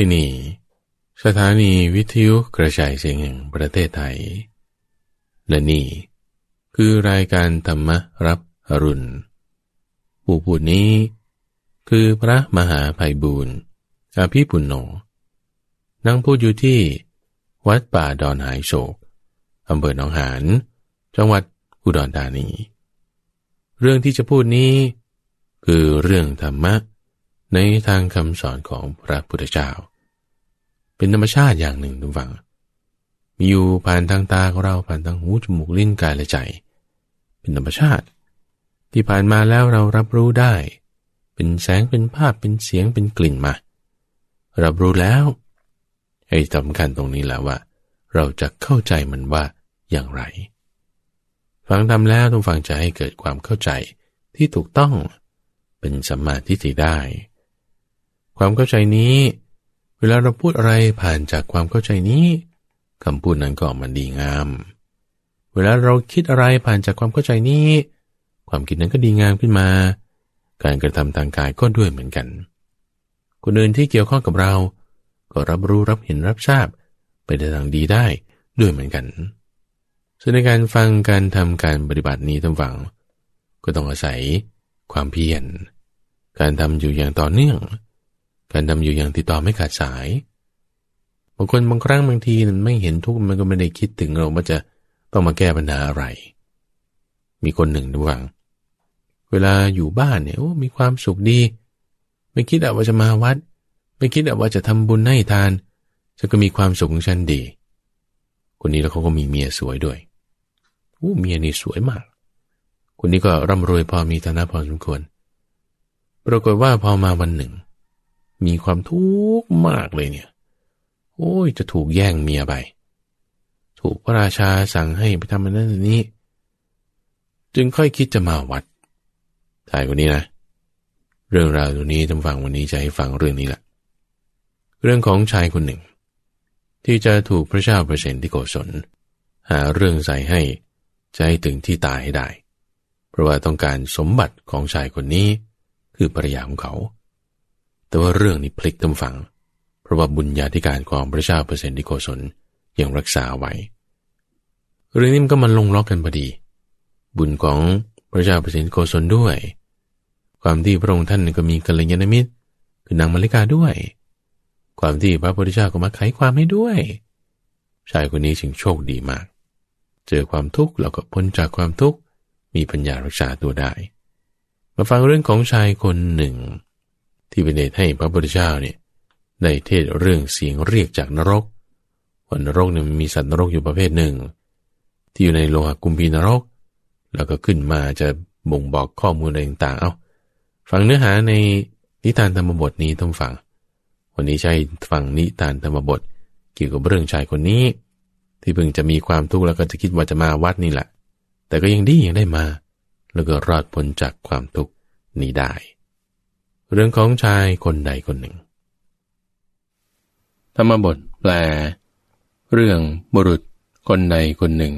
ที่นี่ สถานีวิทยุกระจายเสียงแห่งประเทศไทย และนี่ คือรายการธรรมรับอรุณ ผู้พูดนี้ คือพระมหาภัยบูรณ์อาภิปุณโญนั่งพูดอยู่ที่วัดป่าดอนหายโศกอำเภอหนองหาน จังหวัดอุดรธานี เรื่องที่จะพูดนี้ คือเรื่องธรรมะ ในทางคำสอนของพระพุทธเจ้า เป็นธรรมชาติอย่างหนึ่งทุกฝัง มีอยู่ผ่านทางตาของเราผ่านทางหูจมูกลิ้นกายและใจ เป็นธรรมชาติ ที่ผ่านมาแล้วเรารับรู้ได้ เป็นแสงเป็นภาพเป็นเสียงเป็นกลิ่นมา รับรู้แล้วไอ้สำคัญตรงนี้แหละว่า เราจะเข้าใจมันว่าอย่างไร ฟังทำแล้วต้องฟังจะให้เกิดความเข้าใจที่ถูกต้องเป็นสัมมาทิฏฐิได้ ความเข้าใจนี้ เวลาเราพูดอะไรผ่านจากความเข้าใจนี้คำพูดนั้นก็ออกมาดีงาม เวลาเราคิดอะไรผ่านจากความเข้าใจนี้ ความคิดนั้นก็ดีงามขึ้นมา การกระทำทางกายก็ด้วยเหมือนกัน คนอื่นที่เกี่ยวข้องกับเรา ก็รับรู้รับเห็นรับทราบไปในทางดีได้ด้วยเหมือนกันซึ่งในการฟังการทำการปฏิบัตินี้ทั้งฝัง ก็ต้องอาศัยความเพียร การทำอยู่อย่างต่อเนื่อง การทำอยู่อย่างติดต่อไม่ขาดสายบางคนบางครั้งบางทีมันไม่เห็นทุกข์มันก็ไม่ได้คิดถึงเราว่าจะต้องมาแก้ปัญหาอะไร มีคนหนึ่งดูวัง เวลาอยู่บ้านเนี่ยโอ้มีความสุขดี ไม่คิดว่าจะมาวัด ไม่คิดว่าจะทำบุญให้ทานจะก็มีความสุขของฉันดี คนนี้แล้วเขาก็มีเมียสวยด้วยโอ้เมียนี่สวยมาก คนนี้ก็ร่ำรวยพอมีฐานะพอสมควร ปรากฏว่าพอมาวันหนึ่ง มีความทุกข์มากเลยเนี่ย โอ้ยจะถูกแย่งเมียไป ถูกพระราชาสั่งให้ไปทำมันนั้นนี้ จึงค่อยคิดจะมาวัดชายคนนี้นะ เรื่องราวตัวนี้ทำฟังวันนี้จะให้ฟังเรื่องนี้แหละ เรื่องของชายคนหนึ่ง ที่จะถูกพระเจ้าเปรตที่โกศลหาเรื่องใส่ให้จะให้ถึงที่ตายให้ได้ เพราะว่าต้องการสมบัติของชายคนนี้ คือภรรยาของเขา แต่ว่าเรื่องนี้พลิกตำฝัง เพราะว่าบุญญาธิการของพระเจ้าเปอร์เซนติโกศลยังรักษาไว้ เรื่องนี้มันก็มันลงล็อกกันพอดี บุญของพระเจ้าเปอร์เซนติโกศลด้วย ความที่พระองค์ท่านก็มีกัลยาณมิตร คือนางมาริกาด้วย ความที่พระพุทธเจ้าก็มาไขความให้ด้วย ชายคนนี้จึงโชคดีมาก เจอความทุกข์แล้วก็พ้นจากความทุกข์มีปัญญารักษาตัวได้ มาฟังเรื่องของชายคนหนึ่ง ที่เป็นเหตุให้พระพุทธเจ้าเนี่ยได้เทศเรื่องเสียงเรียกจากนรกว่านรกเนี่ยมีสัตว์นรกอยู่ประเภทหนึ่ง ที่อยู่ในโลหะกุมพีนรก แล้วก็ขึ้นมาจะบ่งบอกข้อมูลอะไรต่างๆเอ้าฟังเนื้อหาในนิทานธรรมบทนี้ต้องฟัง วันนี้ใช้ฟังนิทานธรรมบท เกี่ยวกับเรื่องชายคนนี้ ที่เพิ่งจะมีความทุกข์แล้วก็จะคิดว่าจะมาวัดนี่แหละ แต่ก็ยังดียังได้มา แล้วก็รอดพ้นจากความทุกข์นี้ได้ เรื่องของชายคนใดคนหนึ่ง ธรรมบทแปล เรื่องบุรุษคนใดคนหนึ่ง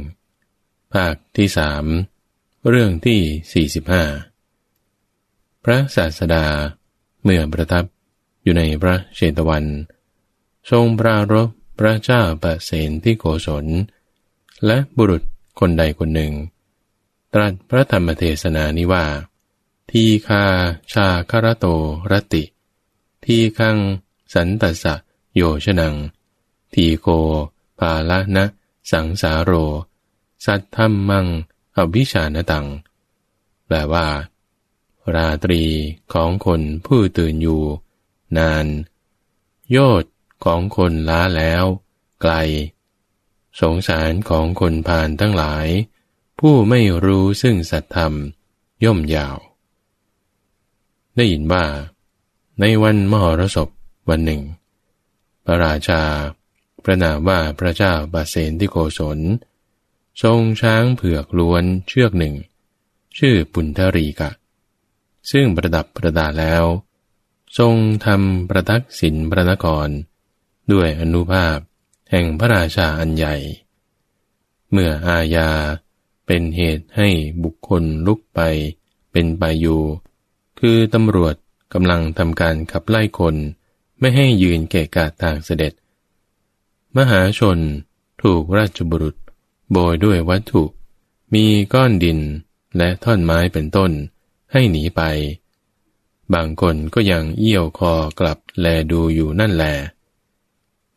ภาคที่สามเรื่องที่สี่สิบห้าพระศาสดาเมื่อประทับอยู่ในพระเชตวัน ทรงปรารบพระเจ้าประเสนที่โกศล และบุรุษคนใดคนหนึ่ง ตรัสพระธรรมเทศนานิว่า ทีคาชาคารโตรติ ทีคัง สันตสะโยชนัง ทีโกปาละนะ สังสาโร สัทธรรมัง อวิชานตัง แปลว่า ราตรีของคนผู้ตื่นอยู่ นาน โยชของคนล้าแล้ว ไกล สงสารของคนผ่านทั้งหลาย ผู้ไม่รู้ซึ่งสัตธรรม ย่อมยาว ได้ยินว่า ในวันมหรสพวันหนึ่ง พระราชา ประนามว่าพระเจ้าบาเซนที่โกศล ทรงช้างเผือกล้วนเชือกหนึ่ง ชื่อปุณธรีกะ ซึ่งประดับประดาแล้ว ทรงทำประทักษิณพระนคร ด้วยอนุภาพแห่งพระราชาอันใหญ่ เมื่ออาญาเป็นเหตุให้บุคคลลุกไปเป็นไปอยู่ คือตำรวจกำลังทำการขับไล่คน ไม่ให้ยืนเกะกะทางเสด็จ มหาชนถูกราชบุรุษ โบยด้วยวัตถุ มีก้อนดินและท่อนไม้เป็นต้น ให้หนีไป บางคนก็ยังเอี้ยวคอกลับแลดูอยู่นั่นแล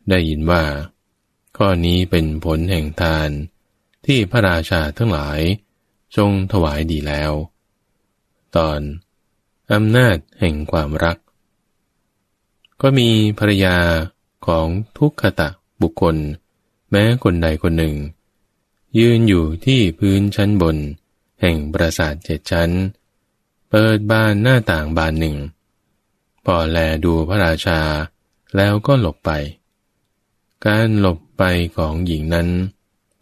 ได้ยินว่า ข้อนี้เป็นผลแห่งทาน ที่พระราชาทั้งหลาย ทรงถวายดีแล้ว ตอน อำนาจแห่งความรัก ก็มีภรยาของทุกขตะบุคคล แม้คนใดคนหนึ่ง ยืนอยู่ที่พื้นชั้นบน แห่งปราสาทเจ็ดชั้น เปิดบานหน้าต่างบานหนึ่งพอแลดูพระราชา แล้วก็หลบไป การหลบไปของหญิงนั้น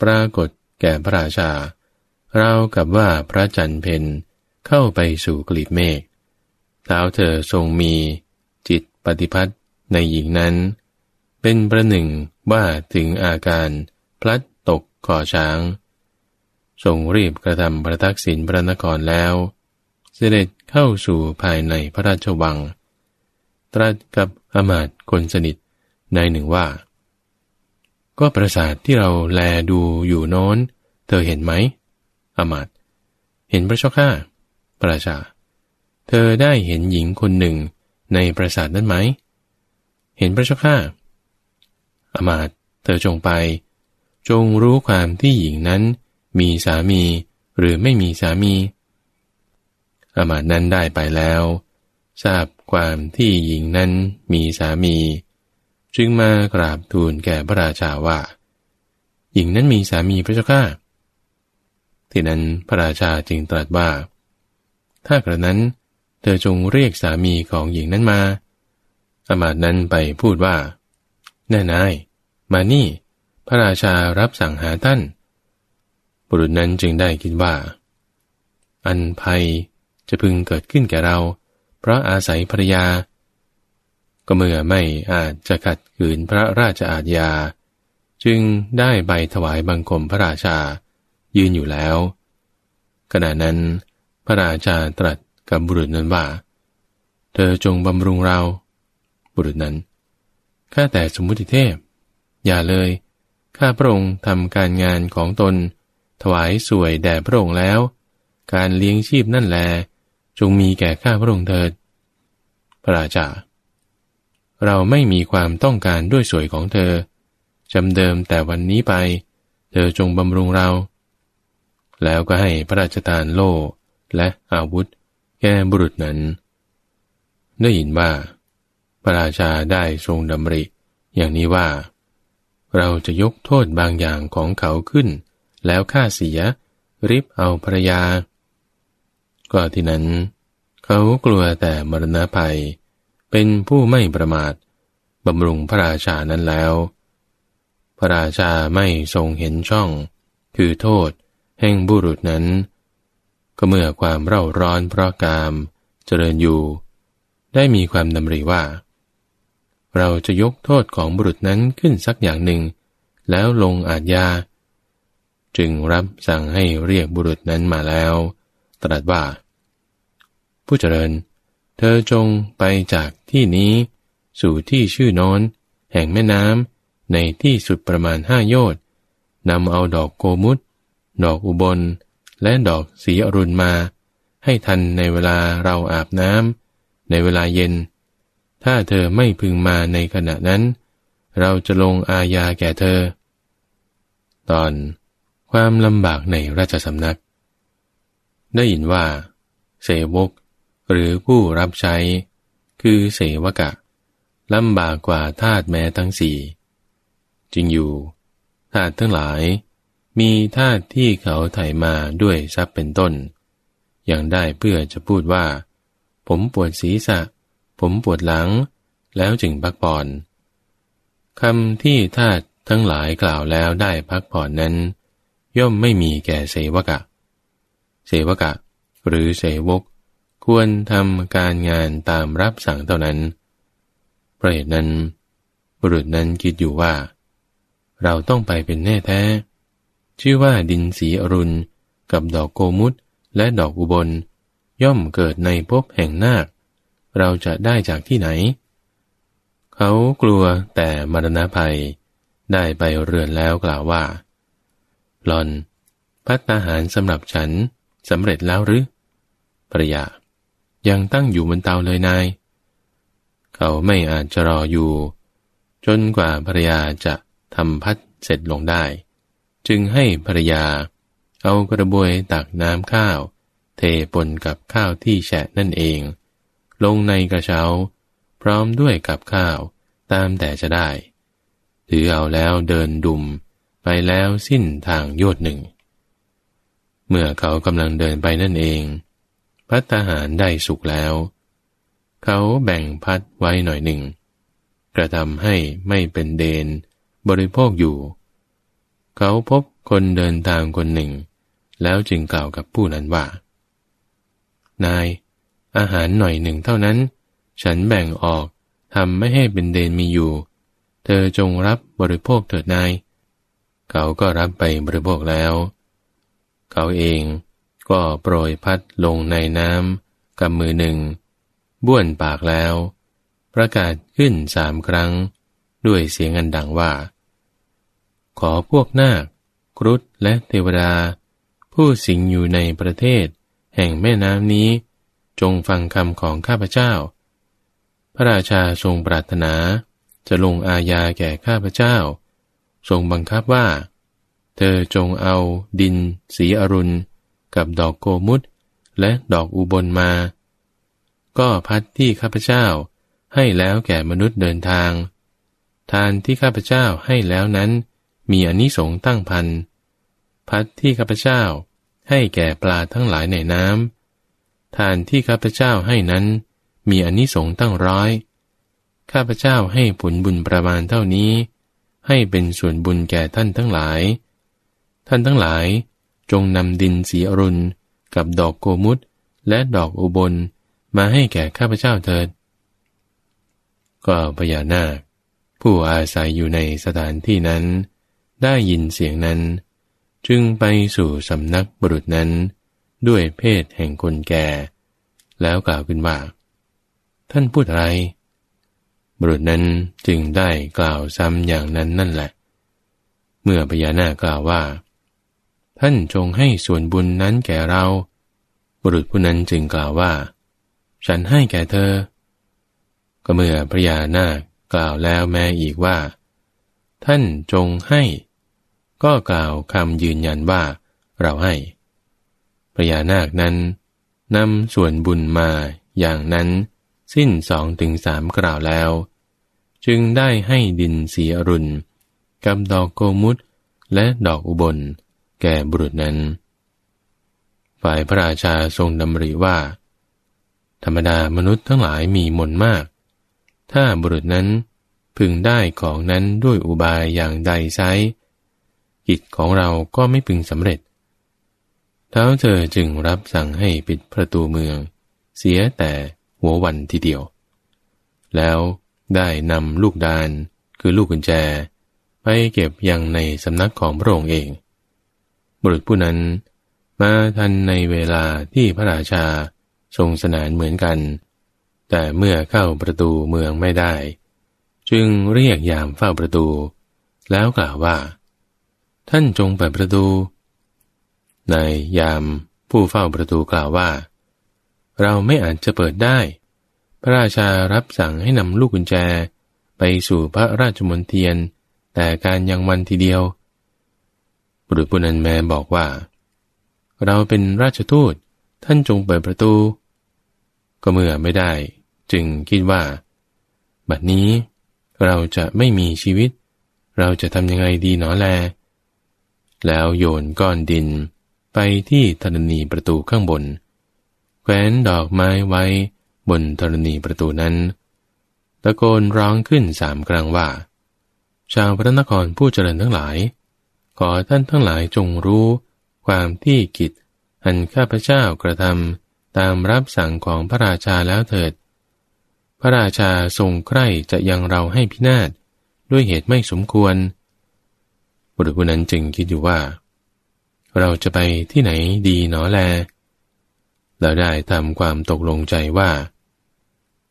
ปรากฏแก่พระราชาเรากับว่าพระจันทร์เพนเข้าไปสู่กลีบเมฆ เท้าเธอทรงมีจิตปฏิพัทธ์ในหญิงนั้น เป็นประหนึ่งว่าถึงอาการพลัดตกคอช้างทรงรีบกระทำประทักษิณพระนครแล้ว เสด็จเข้าสู่ภายในพระราชวัง ตรัสกับอมาตคนสนิทในหนึ่งว่า ก็ประสาทที่เราแลดูอยู่โน้น เธอเห็นไหมอมาตเห็นพระเจ้าข้าพระชา เธอได้เห็นหญิงคนหนึ่งในปราสาทนั้นไหม เห็นพระเจ้าข้าอมาตเธอจงไป จงรู้ความที่หญิงนั้นมีสามีหรือไม่มีสามีอมาตนั้นได้ไปแล้ว ทราบความที่หญิงนั้นมีสามี จึงมากราบทูลแก่พระราชาว่า หญิงนั้นมีสามีพระเจ้าข้าที่นั้นพระราชาจึงตรัสว่า ถ้ากระนั้น เธอจงเรียกสามีของหญิงนั้นมาอมาตนั้นไปพูดว่า แน่นาย มานี่ พระราชารับสั่งหาท่าน บุรุษนั้นจึงได้คิดว่า อันภัยจะพึงเกิดขึ้นแก่เรา เพราะอาศัยภรยา ก็เมื่อไม่อาจจะขัดขืนพระราชอาญญาจึงได้ใบถวายบังคมพระราชายืนอยู่แล้ว ขณะนั้นพระราชาตรัส กับบุรุษนั้นว่า เธอจงบำรุงเรา บุรุษนั้น ข้าแต่สมมุติเทพ อย่าเลย ข้าพระองค์ทำการงานของตน ถวายสวยแด่พระองค์แล้ว การเลี้ยงชีพนั่นแล จงมีแก่ข้าพระองค์เถิด พระราชา เราไม่มีความต้องการด้วยสวยของเธอจำเดิมแต่วันนี้ไป เธอจงบำรุงเรา แล้วก็ให้พระราชทานโล่และอาวุธ แก่บุรุษนั้น ได้ยินว่า พระราชาได้ทรงดำริ อย่างนี้ว่า เราจะยกโทษบางอย่างของเขาขึ้น แล้วฆ่าเสีย ริบเอาภรยา ก็ที่นั้น เขากลัวแต่มรณะภัย เป็นผู้ไม่ประมาทบำรุงพระราชานั้นแล้ว พระราชาไม่ทรงเห็นช่อง คือโทษแห่งบุรุษนั้น ก็เมื่อความเร่าร้อนเพราะกามเจริญอยู่ ได้มีความดำริว่า เราจะยกโทษของบุรุษนั้นขึ้นสักอย่างหนึ่ง แล้วลงอาญญาจึงรับสั่งให้เรียกบุรุษนั้นมาแล้ว ตรัสว่า ผู้เจริญ เธอจงไปจากที่นี้ สู่ที่ชื่อนอน แห่งแม่น้ำในที่สุดประมาณห้าโยชน์นำเอาดอกโกมุตดอกอุบล และดอกสีอรุณมา ให้ทันในเวลาเราอาบน้ำในเวลาเย็น ถ้าเธอไม่พึงมาในขณะนั้น เราจะลงอาญาแก่เธอ ตอนความลำบากในราชสำนัก ได้ยินว่า เสวก หรือผู้รับใช้ คือเสวกะลำบากกว่าทาตแม้ทั้งสี่จริงอยู่ทาตทั้งหลาย มีท่าที่เขาไถ่มาด้วยทรัพย์เป็นต้น อย่างได้เพื่อจะพูดว่า ผมปวดศีรษะ ผมปวดหลัง แล้วจึงพักผ่อนคำที่ทาตทั้งหลายกล่าวแล้วได้พักผ่อนนั้น ย่อมไม่มีแก่เสวกะ เสวกะ หรือเสวก ควรทำการงานตามรับสั่งเท่านั้นเพระเหตุนั้น บุรุษนั้นคิดอยู่ว่า เราต้องไปเป็นแน่แท้ ชื่อว่าดินสีอรุณ กับดอกโกมุตและดอกอุบล ย่อมเกิดในภพแห่งนาค เราจะได้จากที่ไหน เขากลัวแต่มรณะภัย ได้ไปเรือนแล้วกล่าวว่า หลอน พัฒนาหารสำหรับฉันสำเร็จแล้วหรือภรยายังตั้งอยู่บนเตาเลยนาย เขาไม่อาจจะรออยู่ จนกว่าภรยาจะทำพัดเสร็จลงได้ จึงให้ภรยา เอากระบวยตักน้ำข้าว เทปนกับข้าวที่แฉะนั่นเอง ลงในกระเช้า พร้อมด้วยกับข้าวตามแต่จะได้ ถือเอาแล้วเดินดุมไปแล้วสิ้นทางโยดหนึ่ง เมื่อเขากำลังเดินไปนั่นเอง พัตหารได้สุกแล้ว เขาแบ่งพัดไว้หน่อยหนึ่ง กระทำให้ไม่เป็นเดนบริโภคอยู่ เขาพบคนเดินทางคนหนึ่ง แล้วจึงกล่าวกับผู้นั้นว่า นาย อาหารหน่อยหนึ่งเท่านั้น ฉันแบ่งออกทำไม่ให้เป็นเดนมีอยู่ เธอจงรับบริโภคเถิดนาย เขาก็รับไปบริโภคแล้ว เขาเองก็โปรยพัดลงในน้ำกับมือหนึ่ง บ้วนปากแล้ว ประกาศขึ้นสามครั้ง ด้วยเสียงอันดังว่า ขอพวกนาค ครุฑและเทวดา ผู้สิงอยู่ในประเทศ แห่งแม่น้ำนี้ จงฟังคำของข้าพเจ้า พระราชาทรงปรารถนา จะลงอาญาแก่ข้าพเจ้า ทรงบังคับว่า เธอจงเอาดิน สีอรุณ กับดอกโกมุตและดอกอุบลมา ก็พัดที่ข้าพเจ้าให้แล้วแก่มนุษย์เดินทาง ทานที่ข้าพเจ้าให้แล้วนั้น มีอนิสงส์ตั้งพันพัดที่ข้าพเจ้าให้แก่ปลาทั้งหลายในน้ำทานที่ข้าพเจ้าให้นั้น มีอนนิสงส์ตั้งร้อย ข้าพเจ้าให้ผลบุญประมาณเท่านี้ ให้เป็นส่วนบุญแก่ท่านทั้งหลาย ท่านทั้งหลายจงนำดินสีอรุณกับดอกโกมุตและดอกอุบลมาให้แก่ข้าพเจ้าเถิด ก็พญานาค ผู้อาศัยอยู่ในสถานที่นั้น ได้ยินเสียงนั้น จึงไปสู่สำนักบุรุษนั้น ด้วยเพศแห่งคนแก่ แล้วกล่าวขึ้นว่า ท่านพูดอะไร บุรุษนั้นจึงได้กล่าวซ้ำอย่างนั้นนั่นแหละ เมื่อพญานาคกล่าวว่า ท่านจงให้ส่วนบุญนั้นแก่เรา บุรุษผู้นั้นจึงกล่าวว่า ฉันให้แก่เธอ ก็เมื่อพญานาคกล่าวแล้วแม้อีกว่า ท่านจงให้ ก็กล่าวคำยืนยันว่า เราให้พญานาคนั้นนำส่วนบุญมาอย่างนั้นสิ้นสองถึงสามกล่าวแล้ว จึงได้ให้ดินสีอรุณ กับดอกโกมุตและดอกอุบล แก่บุรุษนั้น ฝ่ายพระราชาทรงดำริว่า ธรรมดามนุษย์ทั้งหลายมีมนมาก ถ้าบุรุษนั้นพึงได้ของนั้นด้วยอุบายอย่างใดไซ กิจของเราก็ไม่พึงสำเร็จ เท้าเธอจึงรับสั่งให้ปิดประตูเมือง เสียแต่หัววันทีเดียว แล้วได้นำลูกดานคือลูกกุญแจ ไปเก็บยังในสำนักของพระองค์เอง บุรุษผู้นั้นมาทันในเวลาที่พระราชาทรงสนานเหมือนกัน แต่เมื่อเข้าประตูเมืองไม่ได้ จึงเรียกยามเฝ้าประตู แล้วกล่าวว่า ท่านจงเปิดประตู ในยามผู้เฝ้าประตูกล่าวว่า เราไม่อาจจะเปิดได้ พระราชารับสั่งให้นำลูกกุญแจ ไปสู่พระราชมนเทียน แต่การยังวันทีเดียวบุรุษผู้นั้นแม้บอกว่า เราเป็นราชทูตท่านจงเปิดประตู ก็เมื่อไม่ได้ จึงคิดว่า บัดนี้ เราจะไม่มีชีวิต เราจะทำยังไงดีหนอแล แล้วโยนก้อนดินไปที่ธนนีประตูข้างบน แขวนดอกไม้ไว้บนธรณีประตูนั้น ตะโกนร้องขึ้นสามครั้งว่า ชาวพระนครผู้เจริญทั้งหลาย ขอท่านทั้งหลายจงรู้ความที่กิจอันข้าพเจ้ากระทำตามรับสั่งของพระราชาแล้วเถิด พระราชาทรงใคร่จะยังเราให้พินาศด้วยเหตุไม่สมควร บุรุษผู้นั้นจึงคิดอยู่ว่า เราจะไปที่ไหนดีหนอแล เราได้ทำความตกลงใจว่า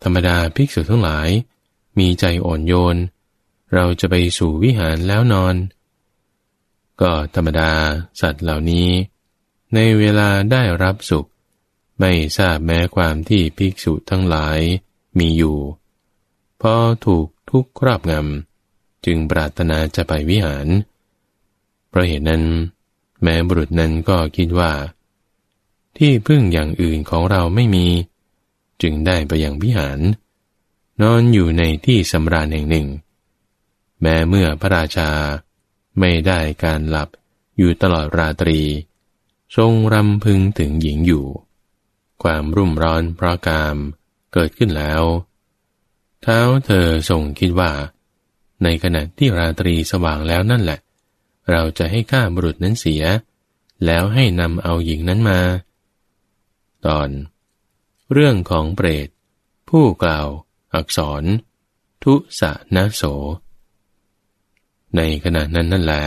ธรรมดาภิกษุทั้งหลาย มีใจอ่อนโยน เราจะไปสู่วิหารแล้วนอน ก็ธรรมดาสัตว์เหล่านี้ ในเวลาได้รับสุข ไม่ทราบแม้ความที่ภิกษุทั้งหลายมีอยู่พอถูกทุกข์ครอบงำ จึงปรารถนาจะไปวิหาร เพราะเหตุนั้น แม้บุรุษนั้นก็คิดว่า ที่พึ่งอย่างอื่นของเราไม่มี จึงได้ไปยังวิหาร นอนอยู่ในที่สำราญแห่งหนึ่ง แม้เมื่อพระราชาไม่ได้การหลับอยู่ตลอดราตรี ทรงรำพึงถึงหญิงอยู่ ความรุ่มร้อนเพราะกามเกิดขึ้นแล้ว เท้าเธอทรงคิดว่า ในขณะที่ราตรีสว่างแล้วนั่นแหละ เราจะให้ข้าบุรุษนั้นเสีย แล้วให้นำเอาหญิงนั้นมา ตอน เรื่องของเปรต ผู้กล่าว อักษร ทุสะนะโส ในขณะนั้นนั่นแหละ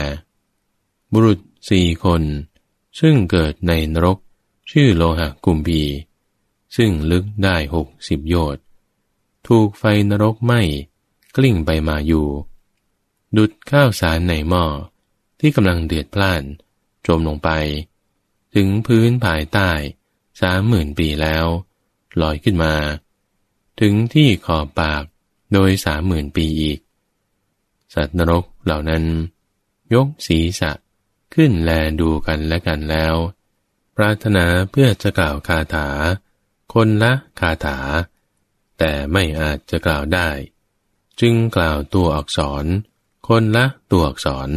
บุรุษสี่คน ซึ่งเกิดในนรก ชื่อโลหะกุมบีซึ่งลึกได้หกสิบโยชน์ถูกไฟนรกไหม้กลิ้งไปมาอยู่ ดุดข้าวสารในหม้อ ที่กำลังเดือดพล่าน จมลงไป ถึงพื้นภายใต้สามหมื่นปีแล้วลอยขึ้นมา ถึงที่ขอบปากโดยสามหมื่นปีอีก สัตว์นรกเหล่านั้น ยกศีรษะขึ้นแลดูกันและกันแล้ว ปรารถนาเพื่อจะกล่าวคาถา คนละคาถา แต่ไม่อาจจะกล่าวได้ จึงกล่าวตัวอักษร คนละตัวอักษร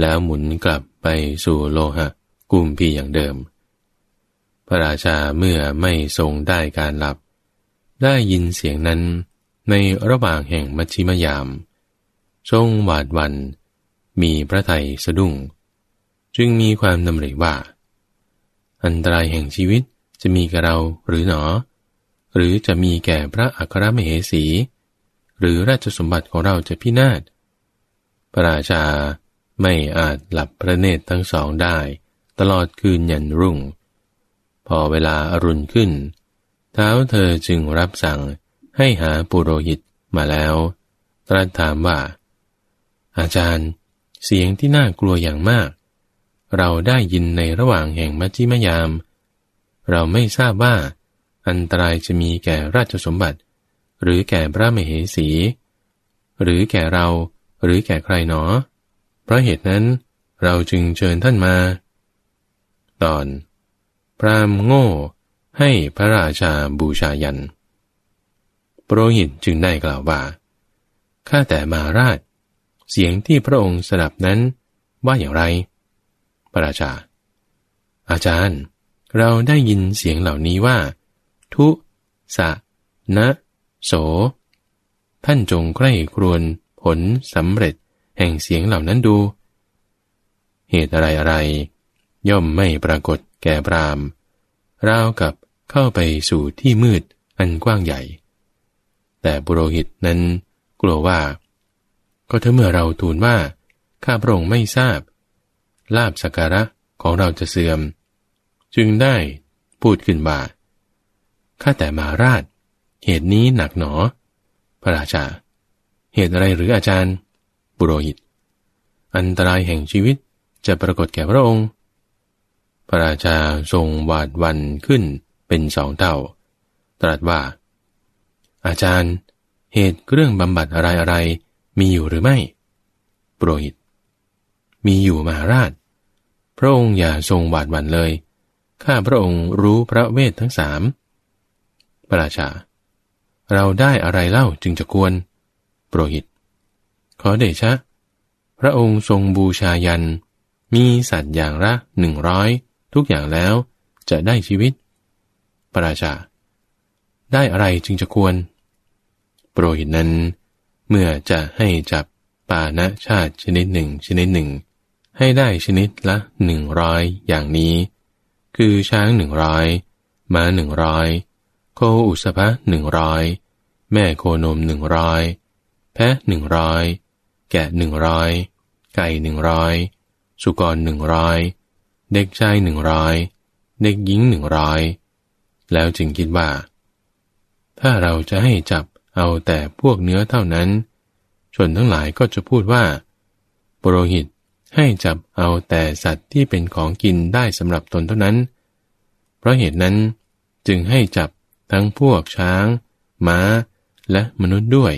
แล้วหมุนกลับไปสู่โลหะกุมพีอย่างเดิม พระราชาเมื่อไม่ทรงได้การหลับ ได้ยินเสียงนั้นในระหว่างแห่งมัชิมยาม ทรงหวาดวัน มีพระไทยสะดุ้ง จึงมีความดำริว่า อันตรายแห่งชีวิตจะมีกับเราหรือหนอ หรือจะมีแก่พระอัครมเหสี หรือราชสมบัติของเราจะพินาศพระราชา ไม่อาจหลับพระเนตรทั้งสองได้ ตลอดคืนยันรุ่ง พอเวลาอรุณขึ้น เท้าเธอจึงรับสั่งให้หาปุโรหิตมาแล้ว ตรัสถามว่า อาจารย์ เสียงที่น่ากลัวอย่างมาก เราได้ยินในระหว่างแห่งมัจจิมยาม เราไม่ทราบว่า อันตรายจะมีแก่ราชสมบัติ หรือแก่พระมเหสี หรือแก่เราหรือแก่ใครหนอ เพราะเหตุนั้นเราจึงเชิญท่านมา ตอน พรามโง่ให้พระราชาบูชายัน โปรหิตจึงได้กล่าวว่า ข้าแต่มาราช เสียงที่พระองค์สดับนั้นว่าอย่างไร พระราชา อาจารย์ เราได้ยินเสียงเหล่านี้ว่า ทุสะนะ โส ท่านจงใกล้ครวนผลสำเร็จ แห่งเสียงเหล่านั้นดู เหตุอะไรอะไร ย่อมไม่ปรากฏแก่พรามราวกับเข้าไปสู่ที่มืดอันกว้างใหญ่ แต่บุโรหิตนั้นกลัวว่า ก็ถ้าเมื่อเราทูลว่า ข้าพระองค์ไม่ทราบ ลาบสักการะของเราจะเสื่อม จึงได้พูดขึ้นว่าข้าแต่มาราช เหตุนี้หนักหนอ พระราชา เหตุอะไรหรืออาจารย์ บุโรหิต อันตรายแห่งชีวิตจะปรากฏแก่พระองค์ พระราชาทรงหวาดวันขึ้นเป็นสองเท่า ตรัสว่า อาจารย์ เหตุเรื่องบำบัดอะไรอะไรมีอยู่หรือไม่ ปุโรหิต มีอยู่มหาราช พระองค์อย่าทรงหวาดวันเลย ข้าพระองค์รู้พระเวททั้งสาม พระราชา เราได้อะไรเล่าจึงจะควรโปรหิต ขอเดชะ พระองค์ทรงบูชายัน มีสัตว์อย่างละหนึ่งร้อยทุกอย่างแล้วจะได้ชีวิต พระราชา ได้อะไรจึงจะควร โปรหิตนั้น เมื่อจะให้จับปาณชาติชนิดหนึ่งชนิดหนึ่ง ให้ได้ชนิดละหนึ่งร้อยอย่างนี้ คือช้างหนึ่งร้อยม้าหนึ่งร้อยโคอุสภะหนึ่งร้อยแม่โคนมหนึ่งร้อยแพะหนึ่งร้อย แกะหนึ่งร้อยไก่หนึ่งร้อยสุกรหนึ่งร้อยเด็กชายหนึ่งร้อยเด็กหญิงหนึ่งร้อยแล้วจึงคิดว่า ถ้าเราจะให้จับเอาแต่พวกเนื้อเท่านั้น ชนทั้งหลายก็จะพูดว่าปโรหิตให้จับเอาแต่สัตว์ที่เป็นของกินได้สำหรับตนเท่านั้น เพราะเหตุนั้นจึงให้จับทั้งพวกช้าง ม้า และมนุษย์ด้วย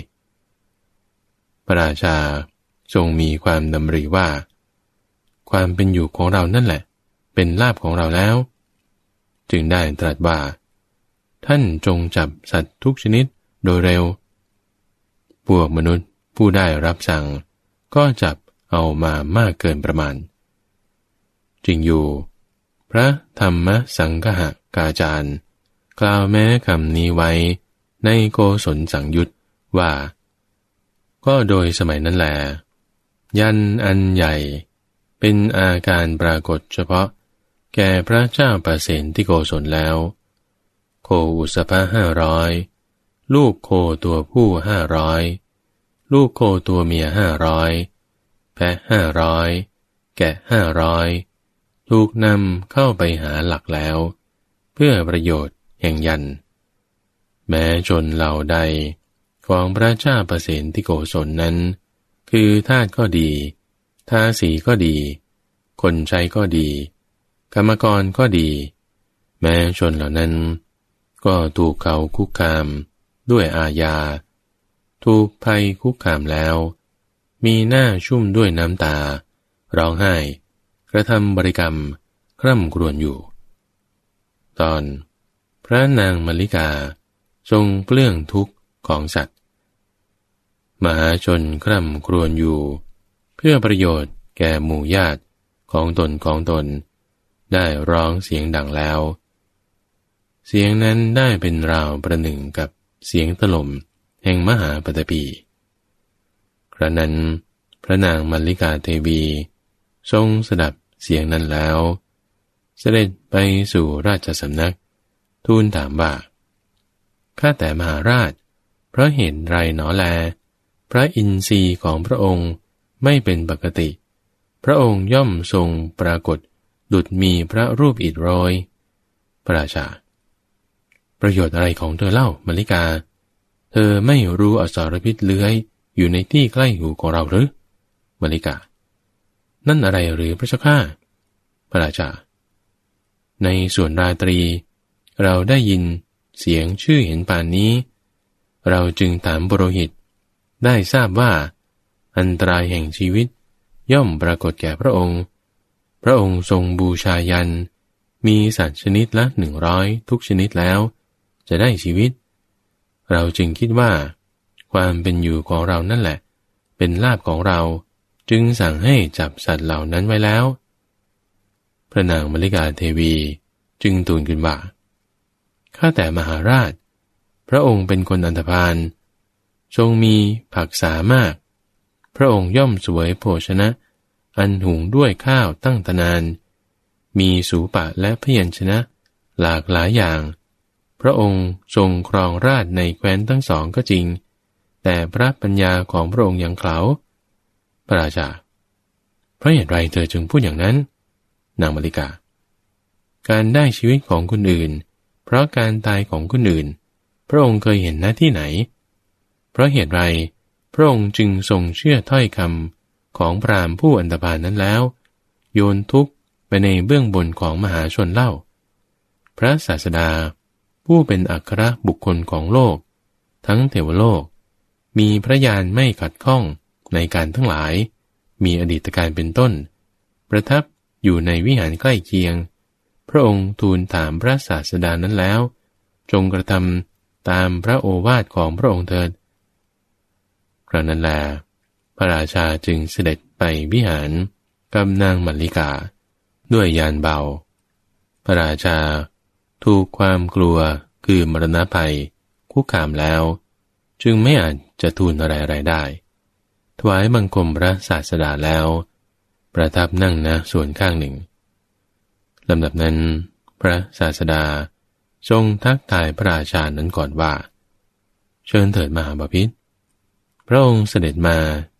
พระราชาทรงมีความดำริว่า ความเป็นอยู่ของเรานั่นแหละ เป็นลาบของเราแล้ว จึงได้ตรัสว่า ท่านจงจับสัตว์ทุกชนิดโดยเร็ว พวกมนุษย์ผู้ได้รับสั่ง ก็จับเอามามากเกินประมาณจริงอยู่ พระธรรมสังฆะกาจารย์ กล่าวแม้คำนี้ไว้ในโกศลสังยุตว่า ก็โดยสมัยนั้นแหลยันอันใหญ่ เป็นอาการปรากฏเฉพาะ แก่พระเจ้าประเสนที่โกศลแล้ว โคอุสภะห้าร้อยลูกโคตัวผู้ห้าร้อยลูกโคตัวเมียห้าร้อยแพะห้าร้อยแกะห้าร้อยถูกนำเข้าไปหาหลักแล้ว เพื่อประโยชน์แห่งยัน แม้ชนเหล่าใด ของพระเจ้าประสนที่โกศลนั้น คือทาสก็ดีทาสีก็ดี คนใช้ก็ดี กรรมกรก็ดี แม้ชนเหล่านั้น ก็ถูกเขาคุกคามด้วยอาญา ถูกภัยคุกคามแล้ว มีหน้าชุ่มด้วยน้ำตา ร้องไห้ กระทำบริกรรม คร่ำครวญอยู่ ตอน พระนางมลิกาทรงเปลื้องทุกข์ ของสัตว์ มหาชนคร่ำครวญอยู่ เพื่อประโยชน์แก่หมู่ญาติของตนของตน ได้ร้องเสียงดังแล้ว เสียงนั้นได้เป็นราวประหนึ่งกับเสียงถล่มแห่งมหาปฐพีครั้นั้น พระนางมัลลิกาเทวีทรงสดับเสียงนั้นแล้ว เสด็จไปสู่ราชสำนัก ทูลถามว่าข้าแต่มหาราช เพราะเห็นไรหนอแล พระอินทรีย์ของพระองค์ไม่เป็นปกติ พระองค์ย่อมทรงปรากฏดุดมีพระรูปอิดโรย พระราชา ประโยชน์อะไรของเธอเล่ามาริกา เธอไม่รู้อสรพิษเลื้อยอยู่ในที่ใกล้หูของเราหรือมาริกา นั่นอะไรหรือพระเจ้าข้า พระราชา ในส่วนราตรี เราได้ยินเสียงชื่อเห็นป่านนี้ เราจึงถามบรหิต ได้ทราบว่า อันตรายแห่งชีวิตย่อมปรากฏแก่พระองค์ พระองค์ทรงบูชายัน มีสัตว์ชนิดละหนึ่งร้อยทุกชนิดแล้ว จะได้ชีวิต เราจึงคิดว่า ความเป็นอยู่ของเรานั่นแหละ เป็นลาบของเราจึงสั่งให้จับสัตว์เหล่านั้นไว้แล้ว พระนางมริกาเทวีจึงตูนขึ้นว่าข้าแต่มหาราช พระองค์เป็นคนอันธพาลทรงมีผักสามาก พระองค์ย่อมสวยโภชนะ อันหุงด้วยข้าวตั้งตนาน มีสูปะและพยัญชนะ หลากหลายอย่าง พระองค์ทรงครองราชในแคว้นทั้งสองก็จริง แต่พระปัญญาของพระองค์ยังเขาพระราชาเพราะเหตุไรเธอจึงพูดอย่างนั้น นางมาริกา การได้ชีวิตของคนอื่น เพราะการตายของคนอื่น พระองค์เคยเห็นหน้าที่ไหน เพราะเหตุไรพระองค์จึงทรงเชื่อถ้อยคำของพรามผู้อันตพานนั้นแล้ว โยนทุกไปในเบื้องบนของมหาชนเล่า พระศาสดา ผู้เป็นอัครบุคคลของโลก ทั้งเทวโลก มีพระญาณไม่ขัดข้องในการทั้งหลาย มีอดีตการเป็นต้น ประทับอยู่ในวิหารใกล้เคียง พระองค์ทูลถามพระศาสดานั้นแล้ว จงกระทำ ตามพระโอวาทของพระองค์เถิดครั้นั้นแลพระราชาจึงเสด็จไปวิหารกับนางมัลลิกา ด้วยยานเบา พระราชาถูกความกลัวคือมรณะภัย คุกคามแล้ว จึงไม่อาจจะทูลอะไรๆได้ ถวายบังคมพระศาสดาแล้ว ประทับนั่งนะส่วนข้างหนึ่งลำดับนั้น พระศาสดา ทรงทักทายพระราชานั้นก่อนว่า เชิญเถิดมหาบาพิษพระองค์เสด็จมา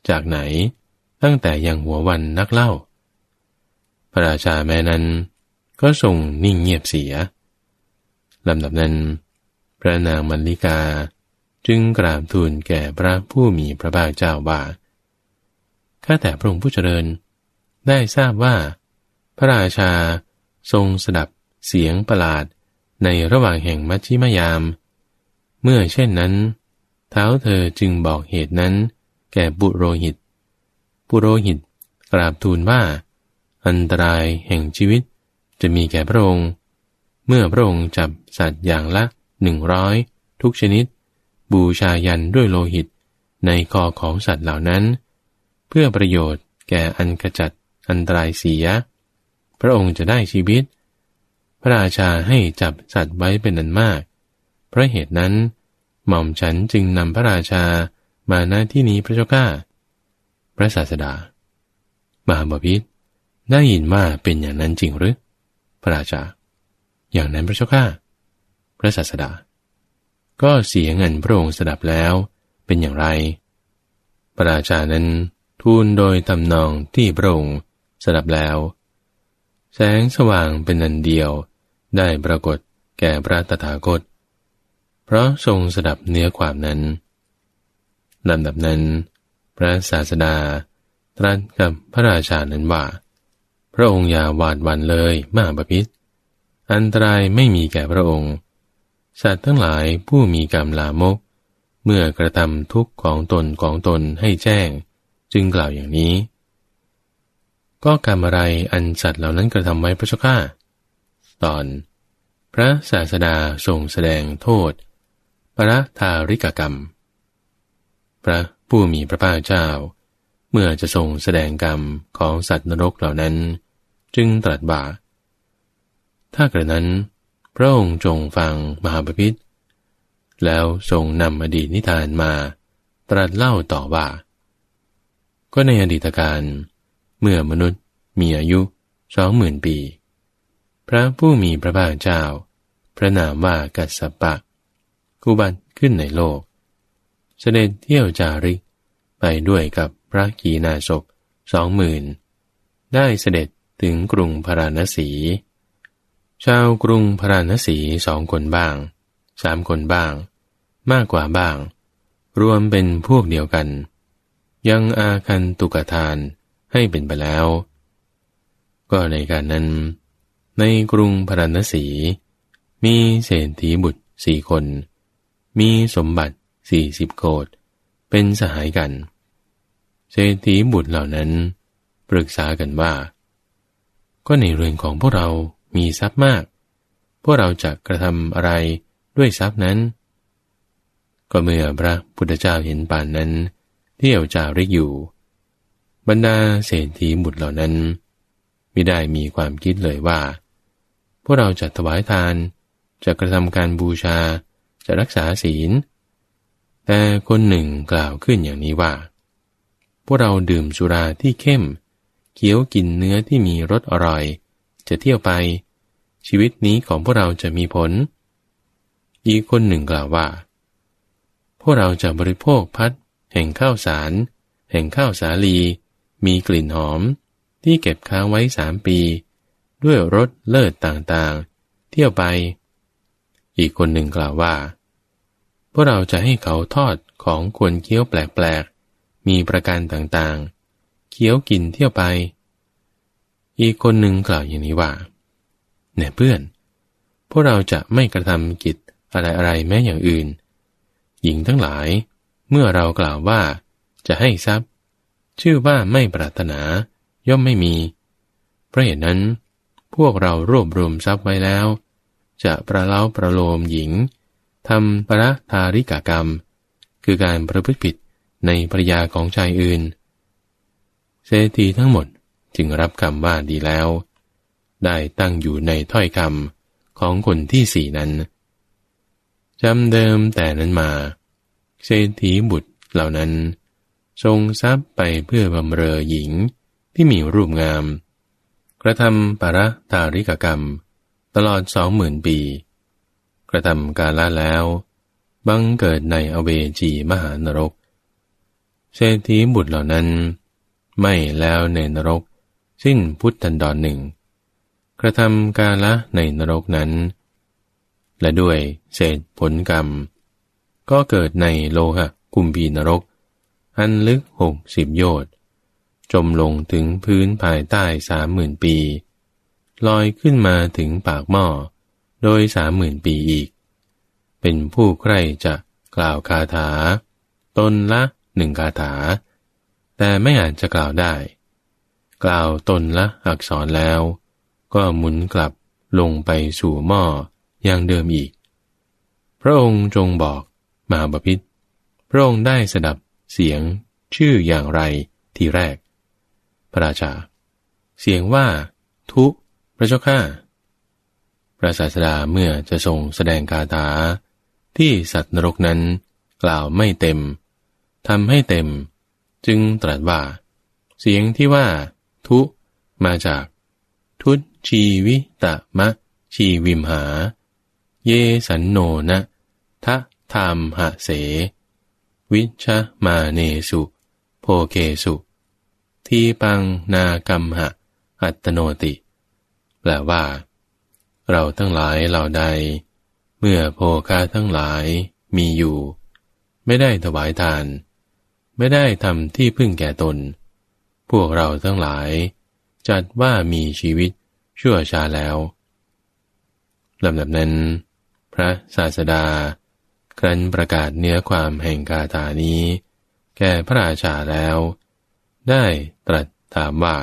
จากไหน ตั้งแต่ยังหัววันนักเล่า พระราชาแม้นั้นก็ทรงนิ่งเงียบเสียลำดับนั้น พระนางมัลลิกาจึงกราบทูลแก่พระผู้มีพระภาคเจ้าว่าข้าแต่พระองค์ผู้เจริญ ได้ทราบว่า พระราชาทรงสดับเสียงประหลาด ในระหว่างแห่งมัชชิมยาม เมื่อเช่นนั้น เท้าเธอจึงบอกเหตุนั้น แก่บุโรหิต บุโรหิตกราบทูลว่า อันตรายแห่งชีวิตจะมีแก่พระองค์ เมื่อพระองค์จับสัตว์อย่างละหนึ่งร้อยทุกชนิด บูชายันด้วยโลหิตในคอของสัตว์เหล่านั้น เพื่อประโยชน์แก่อันกระจัดอันตรายเสีย พระองค์จะได้ชีวิต พระราชาให้จับสัตว์ไว้เป็นอันมาก เพราะเหตุนั้น หม่อมฉันจึงนำพระราชามาหน้าที่นี้พระเจ้าข้า พระศาสดา มหาบพิษได้ยินว่าเป็นอย่างนั้นจริงหรือ พระราชา อย่างนั้นพระเจ้าข้า พระศาสดา ก็เสียเงินพระองค์สดับแล้วเป็นอย่างไร พระราชานั้นทูลโดยทำนองที่พระองค์สดับแล้ว แสงสว่างเป็นนันเดียว ได้ปรากฏแก่พระตถาคต เพราะทรงสดับเนื้อความนั้นลำดับนั้น พระศาสดาตรัสกับพระราชานั้นว่า พระองค์อย่าหวาดวันเลยมาปพิธอันตรายไม่มีแก่พระองค์ สัตว์ทั้งหลายผู้มีกรรมลามก เมื่อกระทำทุกข์ของตนของตนให้แจ้ง จึงกล่าวอย่างนี้ ก็กรรมอะไรอันสัตว์เหล่านั้นกระทำไว้พระเจ้าข้า ตอน พระศาสดาทรงแสดงโทษ ปรทาริกกรรม พระผู้มีพระภาคเจ้า เมื่อจะทรงแสดงกรรมของสัตว์นรกเหล่านั้น จึงตรัสว่าถ้ากระนั้น พระองค์จงฟังมหาปพิธแล้วทรงนำอดีตนิทานมา ตรัสเล่าต่อว่า ก็ในอดีตการ เมื่อมนุษย์มีอายุสองหมื่นปี พระผู้มีพระภาคเจ้า พระนามว่ากัสสปะกุบันขึ้นในโลก เสด็จเที่ยวจาริกไปด้วยกับพระกีนาศพสองหมื่นได้เสด็จถึงกรุงพาราณสี ชาวกรุงพาราณสีสองคนบ้างสามคนบ้าง มากกว่าบ้าง รวมเป็นพวกเดียวกัน ยังอาคันตุกทานให้เป็นไปแล้ว ก็ในการนั้น ในกรุงพารณสีมีเศรษฐีบุตรสี่คน มีสมบัติสี่สิบโกดเป็นสหายกัน เศรษฐีบุตรเหล่านั้น ปรึกษากันว่า ก็ในเรือนของพวกเรามีทรัพย์มาก พวกเราจะกระทำอะไรด้วยทรัพย์นั้น ก็เมื่อพระพุทธเจ้าเห็นป่านนั้น เที่ยวจาริกอยู่ บรรดาเศรษฐีบุตรเหล่านั้นไม่ได้มีความคิดเลยว่า พวกเราจะถวายทาน จะกระทำการบูชา จะรักษาศีล แต่คนหนึ่งกล่าวขึ้นอย่างนี้ว่า พวกเราดื่มสุราที่เข้ม เคี้ยวกินเนื้อที่มีรสอร่อย จะเที่ยวไป ชีวิตนี้ของพวกเราจะมีผล อีกคนหนึ่งกล่าวว่า พวกเราจะบริโภคพัด แห่งข้าวสาร แห่งข้าวสาลี มีกลิ่นหอม ที่เก็บค้างไว้สามปี ด้วยรสเลิศต่างๆ เที่ยวไป อีกคนหนึ่งกล่าวว่า พวกเราจะให้เขาทอดของควรเคี้ยวแปลกๆ มีประการต่างๆ เคี้ยวกินเที่ยวไป อีกคนหนึ่งกล่าวอย่างนี้ว่าเนี่ยเพื่อน พวกเราจะไม่กระทำกิจอะไรๆแม้อย่างอื่น หญิงทั้งหลาย เมื่อเรากล่าวว่าจะให้ทรัพย์ ชื่อว่าไม่ปรารถนา ย่อมไม่มี เพราะเหตุนั้น พวกเรารวบรวมทรัพย์ไว้แล้ว จะประเล้าประโลมหญิงทำประทาริกากรรม คือการประพฤติผิดในภรยาของชายอื่น เศรษฐีทั้งหมดจึงรับคำว่าดีแล้ว ได้ตั้งอยู่ในถ้อยคำของคนที่สี่นั้นจำเดิมแต่นั้นมา เศรษฐีบุตรเหล่านั้น ทรงทรัพย์ไปเพื่อบำเรอหญิงที่มีรูปงาม กระทำปรตาริกกรรม ตลอดสองหมื่นปี กระทำกาละแล้ว บังเกิดในอเวจีมหานรก เศรษฐีบุตรเหล่านั้น ไม่แล้วในนรก สิ้นพุทธันดรหนึ่ง กระทำกาละในนรกนั้น และด้วยเศษผลกรรม ก็เกิดในโลหะกุมพีนรก อันลึกหกสิบโยชน์ จมลงถึงพื้นภายใต้สามหมื่นปี ลอยขึ้นมาถึงปากหม้อ โดยสามหมื่นปีอีก เป็นผู้ใครจะกล่าวคาถา ตนละหนึ่งคาถา แต่ไม่อาจจะกล่าวได้ กล่าวตนละอักษรแล้ว ก็หมุนกลับลงไปสู่หม้ออย่างเดิมอีก พระองค์จงบอกมาบพิษพระองค์ได้สดับเสียงชื่ออย่างไรทีแรก พระราชา เสียงว่า ทุพระเจ้าข้าพระศาสดาเมื่อจะทรงแสดงคาถา ที่สัตว์นรกนั้น กล่าวไม่เต็มทำให้เต็ม จึงตรัสว่า เสียงที่ว่า ทุมาจาก ทุชีวิตะมะ ชีวิมหา เยสันโนนะทะธรรมหะเส วิชมาเนสุ โพเคสุ ทีปังนากรรมหะ อัตโนติ แปลว่า เราทั้งหลายเหล่าใด เมื่อโภคาทั้งหลายมีอยู่ ไม่ได้ถวายทาน ไม่ได้ทำที่พึ่งแก่ตน พวกเราทั้งหลาย จัดว่ามีชีวิตชั่วชาแล้วลำดับนั้น พระศาสดา ครั้นประกาศเนื้อความแห่งกาถานี้ แก่พระราชาแล้ว ได้ตรัสถามว่า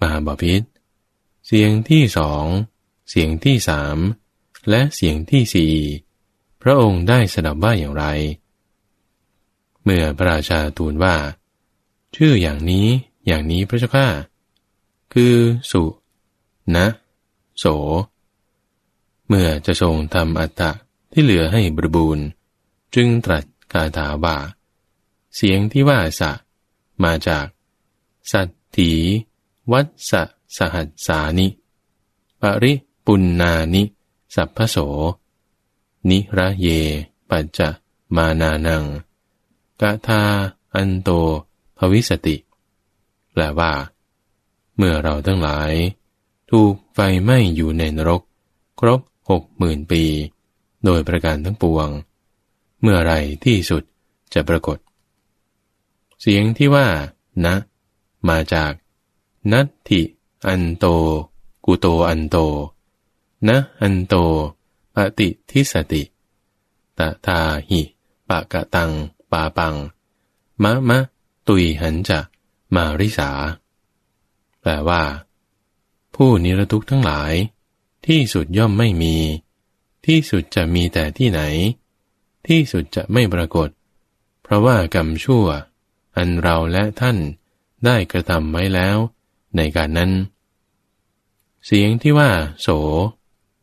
มหาบาพิษเสียงที่สองเสียงที่สามและเสียงที่สี่พระองค์ได้สดับว่าอย่างไร เมื่อพระราชาทูลว่า ชื่ออย่างนี้อย่างนี้พระเจ้าข้าคือสุนะ โส เมื่อจะทรงทำอัตตะที่เหลือให้บริบูรณ์ จึงตรัสคาถาว่าเสียงที่ว่าสะ มาจากสัตถีวัดสสหัสสานิปริปุณนานิ สัพพโส นิระเย ปัจจมานานังกะทาอันโตภวิสติ แปลว่า เมื่อเราทั้งหลาย ถูกไฟไหม้อยู่ในนรก ครบหกหมื่นปี โดยประการทั้งปวง เมื่อไรที่สุดจะปรากฏ เสียงที่ว่า นะ มาจาก นัตถิ อันโต กุโตอันโต นะอันโตปฏิทิสติ ตะทาหิปะกะตัง ปาปัง มะมะ ตุยหันจะ มาริสา แปลว่า ผู้นิรทุกข์ทั้งหลาย ที่สุดย่อมไม่มี ที่สุดจะมีแต่ที่ไหน ที่สุดจะไม่ปรากฏ เพราะว่ากรรมชั่ว อันเราและท่านได้กระทำไว้แล้วในการนั้น เสียงที่ว่า โส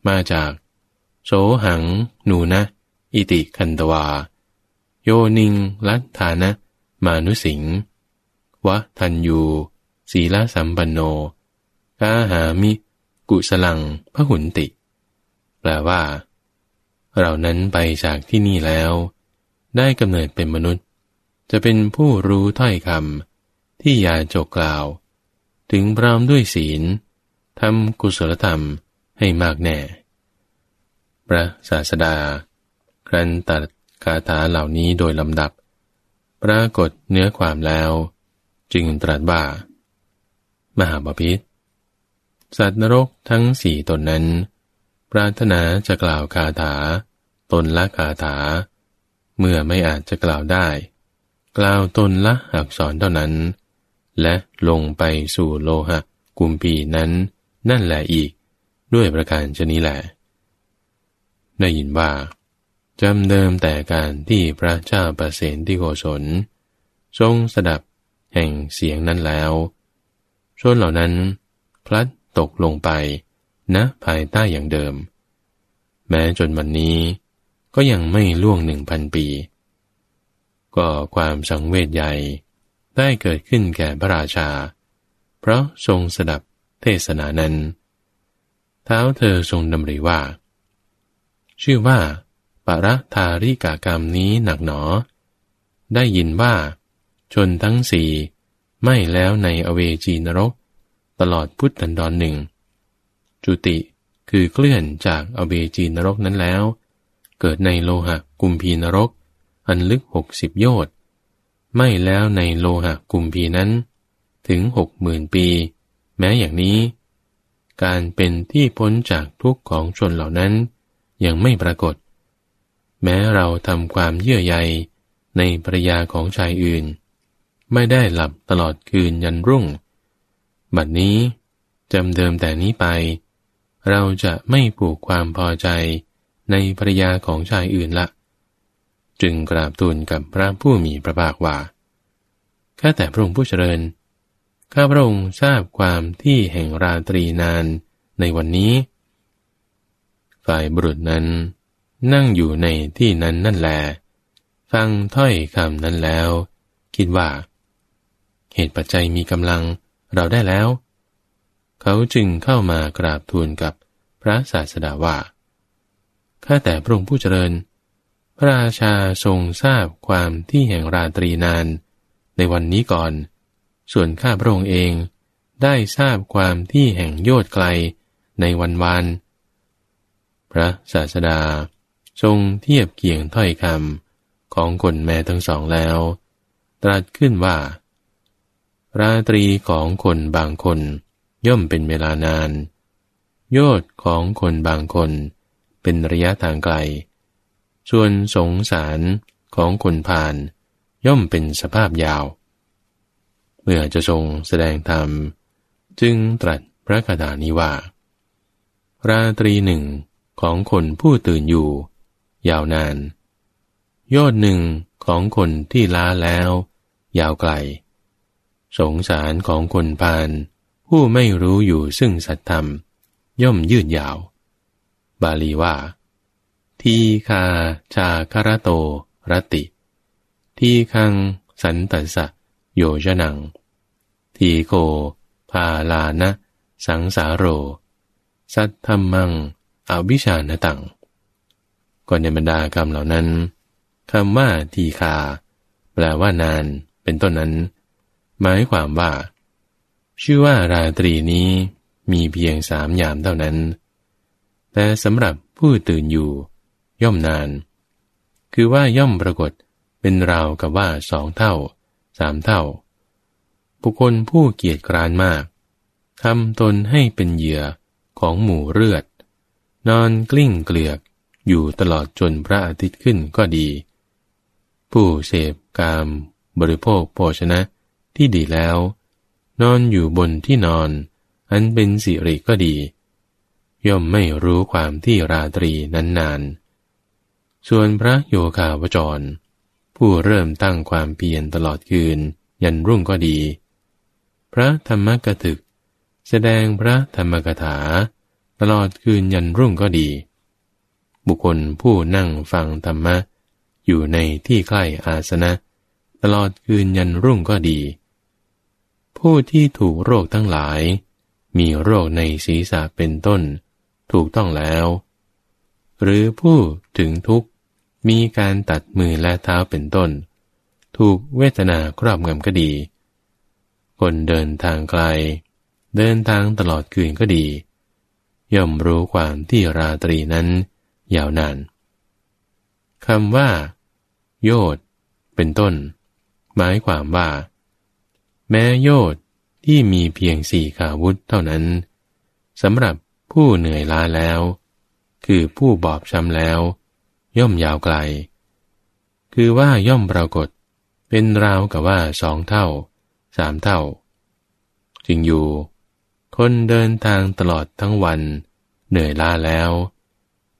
มาจาก โสหังนูนะ อิติคันตวา โยนิง ลัทธานะ มานุสิงวะทันยูศีลสัมปันโนกาหามิ กุสลังพหุนติ แปลว่า เรานั้นไปจากที่นี่แล้ว ได้กำเนิดเป็นมนุษย์ จะเป็นผู้รู้ถ้อยคำที่ยาจกกล่าว ถึงพร้อมด้วยศีลทำกุศลธรรมให้มากแน่ พระศาสดา ครั้นตัดคาถาเหล่านี้โดยลำดับ ปรากฏเนื้อความแล้ว จึงตรัสว่า มหาบาพิษสัตว์นรกทั้งสี่ตนนั้น ปรารถนาจะกล่าวคาถา ตนละคาถา เมื่อไม่อาจจะกล่าวได้ กล่าวตนละอักษรเท่านั้น และลงไปสู่โลหะ กุมพีนั้น นั่นแหละอีก ด้วยประการชนี้แหละได้ยินว่าจำเดิมแต่การที่พระเจ้าประเสนที่โกศล ทรงสดับแห่งเสียงนั้นแล้วชนเหล่านั้นพลัดตกลงไปนะภายใต้อย่างเดิม แม้จนวันนี้ก็ยังไม่ล่วงหนึ่งพันปี ก็ความสังเวชใหญ่ได้เกิดขึ้นแก่พระราชา เพราะทรงสดับเทศนานั้น เท้าเธอทรงดำริว่า ชื่อว่าปรธาริกากรรมนี้หนักหนอ ได้ยินว่า ชนทั้งสี่ไม่แล้วในอเวจีนรก ตลอดพุทธันดรหนึ่ง จุติคือเคลื่อนจากอเวจีนรกนั้นแล้ว เกิดในโลหะกุมพีนรก อันลึกหกสิบโยชน์ไม่แล้วในโลหะกลุ่มพีนั้น ถึงหกหมื่นปี แม้อย่างนี้ การเป็นที่พ้นจากทุกข์ของชนเหล่านั้นยังไม่ปรากฏ แม้เราทำความเยื่อใยในปริยาของชายอื่น ไม่ได้หลับตลอดคืนยันรุ่ง บัดนี้จำเดิมแต่นี้ไป เราจะไม่ผูกความพอใจในภรยาของชายอื่นละ จึงกราบทูลกับพระผู้มีพระภาคว่า ข้าแต่พระองค์ผู้เจริญ ข้าพระองค์ทราบความที่แห่งราตรีนานในวันนี้ ฝ่ายบุรุษนั้นนั่งอยู่ในที่นั้นนั่นแล ฟังถ้อยคำนั้นแล้ว คิดว่า เหตุปัจจัยมีกำลังเราได้แล้ว เขาจึงเข้ามากราบทูลกับพระศาสดาว่า ข้าแต่พระองค์ผู้เจริญ ระราชาทรงทราบความที่แห่งราตรีนาน ในวันนี้ก่อน ส่วนข้าพระองค์เองได้ทราบความที่แห่งโยชน์ไกลในวันวานพระศาสดา ทรงเทียบเคียงถ้อยคำของคนแม่ทั้งสองแล้ว ตรัสขึ้นว่า ราตรีของคนบางคนย่อมเป็นเวลานาน โยชน์ของคนบางคนเป็นระยะทางไกล ส่วนสงสารของคนผ่านย่อมเป็นสภาพยาว เมื่อจะทรงแสดงธรรม จึงตรัสพระคาถานี้ว่า ราตรีหนึ่งของคนผู้ตื่นอยู่ ยาวนาน ยอดหนึ่งของคนที่ล้าแล้ว ยาวไกล สงสารของคนพานผู้ไม่รู้อยู่ซึ่งสัตธรรม ย่อมยืดยาว บาลีว่า ทีคาชาคารโตรติ ทีคังสันตัสสะโยชนัง ทีโกพาลานะ สังสาโร สัทธรรมังอวิชานตังก่อนในบรรดากรรมเหล่านั้นคำว่าทีคา แปลว่านานเป็นต้นนั้น หมายความว่า ชื่อว่าราตรีนี้มีเพียงสามยามเท่านั้น แต่สำหรับผู้ตื่นอยู่ ย่อมนาน คือว่าย่อมปรากฏเป็นราวกับว่าสองเท่าสามเท่า บุคคลผู้เกียจกรานมากทำตนให้เป็นเหยื่อของหมู่เลือด นอนกลิ้งเกลือกอยู่ตลอดจนพระอาทิตย์ขึ้นก็ดี ผู้เสพกามบริโภคโภชนะที่ดีแล้ว นอนอยู่บนที่นอน อันเป็นสิริก็ดี ย่อมไม่รู้ความที่ราตรีนั้นนาน ส่วนพระโยคาวจร ผู้เริ่มตั้งความเพียรตลอดคืน ยันรุ่งก็ดี พระธรรมกถึก แสดงพระธรรมกถา ตลอดคืนยันรุ่งก็ดี บุคคลผู้นั่งฟังธรรมะ อยู่ในที่ใกล้อาสนะ ตลอดคืนยันรุ่งก็ดี ผู้ที่ถูกโรคทั้งหลาย มีโรคในศีรษะเป็นต้น ถูกต้องแล้วหรือผู้ถึงทุกข์ มีการตัดมือและเท้าเป็นต้น ถูกเวทนาครอบงำก็ดี คนเดินทางไกล เดินทางตลอดคืนก็ดี ย่อมรู้ความที่ราตรีนั้น ยาวนานคำว่า โยดเป็นต้น หมายความว่า แม้โยดที่มีเพียงสี่ขาวุธเท่านั้นสำหรับผู้เหนื่อยล้าแล้ว คือผู้บอบช้ำแล้ว ย่อมยาวไกล คือว่าย่อมปรากฏ เป็นราวกับว่าสองเท่าสามเท่าจริงอยู่ คนเดินทางตลอดทั้งวัน เหนื่อยล้าแล้ว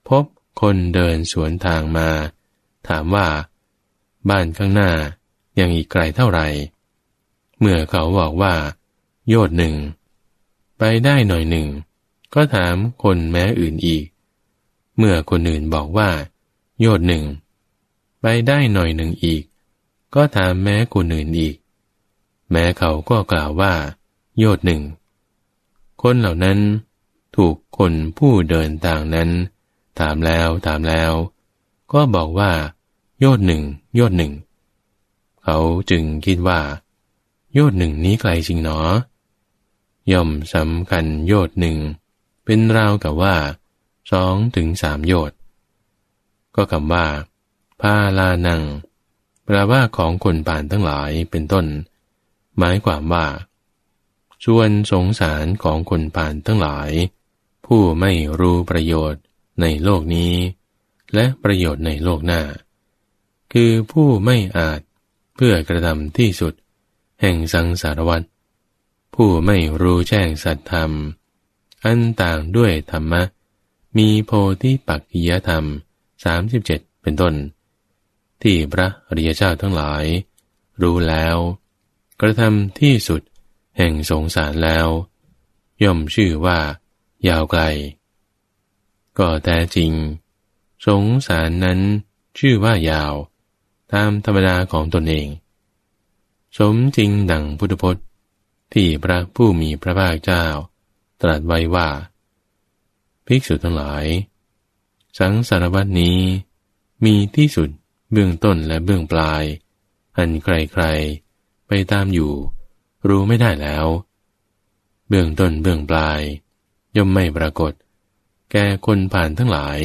พบคนเดินสวนทางมา ถามว่า บ้านข้างหน้ายังอีกไกลเท่าไหร่ เมื่อเขาบอกว่า โยดหนึ่ง ไปได้หน่อยหนึ่ง ก็ถามคนแม้อื่นอีก เมื่อคนอื่นบอกว่า โยดหนึ่ง ไปได้หน่อยหนึ่งอีก ก็ถามแม้คนอื่นอีก แม้เขาก็กล่าวว่า โยดหนึ่ง คนเหล่านั้น ถูกคนผู้เดินทางนั้น ถามแล้วถามแล้ว ก็บอกว่า โยดหนึ่ง โยดหนึ่ง เขาจึงคิดว่า โยดหนึ่งนี้ไกลจริงหนอ ย่อมสำคัญโยดหนึ่ง เป็นราวกับว่าสองถึงสามโยชน์ ก็คำว่าพาลานังแปลว่าของคนป่านทั้งหลายเป็นต้น หมายความว่า ชวนสงสารของคนป่านทั้งหลาย ผู้ไม่รู้ประโยชน์ในโลกนี้ และประโยชน์ในโลกหน้า คือผู้ไม่อาจเพื่อกระทำที่สุด แห่งสังสารวัฏผู้ไม่รู้แจ้งสัตธรรม อันต่างด้วยธรรมะ มีโพธิปักกิยธรรม 37 เป็นต้น ที่พระอริยเจ้าทั้งหลาย รู้แล้ว กระทำที่สุดแห่งสงสารแล้ว ย่อมชื่อว่า ยาวไกล ก็แท้จริง สงสารนั้นชื่อว่ายาว ตามธรรมดาของตนเอง สมจริงดังพุทธพจน์ที่พระผู้มีพระภาคเจ้า ตรัสไว้ว่า ภิกษุทั้งหลาย สังสารวัตนี้ มีที่สุดเบื้องต้นและเบื้องปลาย อันใครๆ ไปตามอยู่ รู้ไม่ได้แล้ว เบื้องต้นเบื้องปลาย ย่อมไม่ปรากฏ แก่คนผ่านทั้งหลาย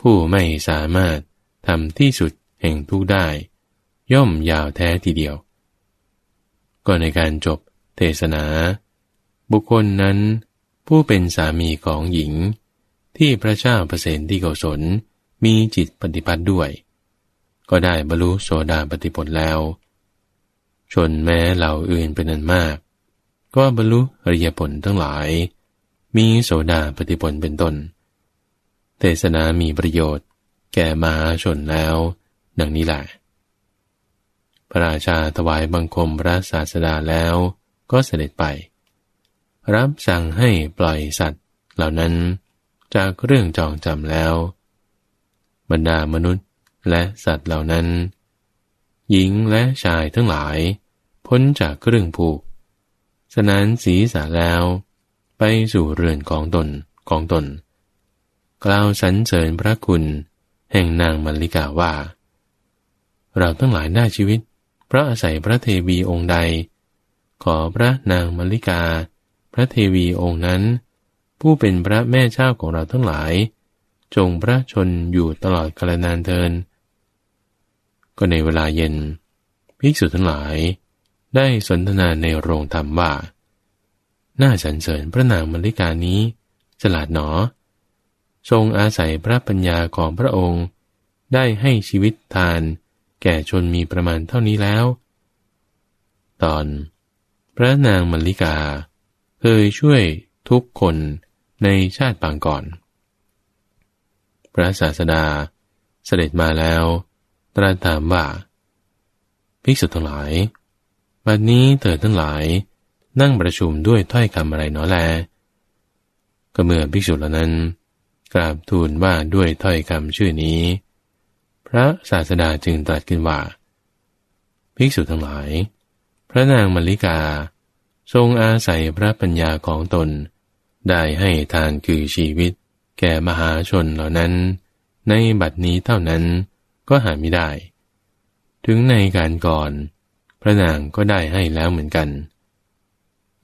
ผู้ไม่สามารถทำที่สุดแห่งทุกได้ ย่อมยาวแท้ทีเดียว ก็ในการจบเทศนา บุคคลนั้น ผู้เป็นสามีของหญิง ที่พระเจ้าเปรตที่โกศลมีจิตปฏิปัติด้วย ก็ได้บรรลุโสดาปฏิผลแล้ว ชนแม้เหล่าอื่นเป็นอันมาก ก็บรรลุอริยผลทั้งหลาย มีโสดาปฏิผลเป็นต้น เทศนามีประโยชน์ แก่มหาชนแล้ว ดังนี้แหละ พระราชาถวายบังคมพระศาสดาแล้วก็เสด็จไป รับสั่งให้ปล่อยสัตว์เหล่านั้น จากเรื่องจองจำแล้ว บรรดามนุษย์และสัตว์เหล่านั้น หญิงและชายทั้งหลาย พ้นจากเครื่องผูก สนานสีสาแล้ว ไปสู่เรือนของตนของตน กล่าวสรรเสริญพระคุณ แห่งนางมัลลิกาว่า เราทั้งหลายได้ชีวิต พระอาศัยพระเทวีองค์ใด ขอพระนางมัลลิกา พระเทวีองค์นั้น ผู้เป็นพระแม่เจ้าของเราทั้งหลาย จงพระชนอยู่ตลอดกาลนานเทิน ก็ในเวลาเย็น ภิกษุทั้งหลาย ได้สนทนาในโรงธรรมว่า น่าสรรเสริญพระนางมริกานี้ฉลาดหนอ ทรงอาศัยพระปัญญาของพระองค์ ได้ให้ชีวิตทาน แก่ชนมีประมาณเท่านี้แล้ว ตอน พระนางมริกา เคยช่วยทุกคน ในชาติปางก่อน พระศาสดาเสด็จมาแล้วตรัสถามว่าภิกษุทั้งหลาย บัดนี้เธอทั้งหลายนั่งประชุมด้วยถ้อยคำอะไรเนาะแล ก็เมื่อภิกษุเหล่านั้น กราบทูลว่าด้วยถ้อยคำชื่อนี้ พระศาสดาจึงตรัสขึ้นว่า ภิกษุทั้งหลาย พระนางมลิกา ทรงอาศัยพระปัญญาของตน ได้ให้ทานคือชีวิต แก่มหาชนเหล่านั้น ในบัดนี้เท่านั้นก็หาไม่ได้ ถึงในการก่อน พระนางก็ได้ให้แล้วเหมือนกัน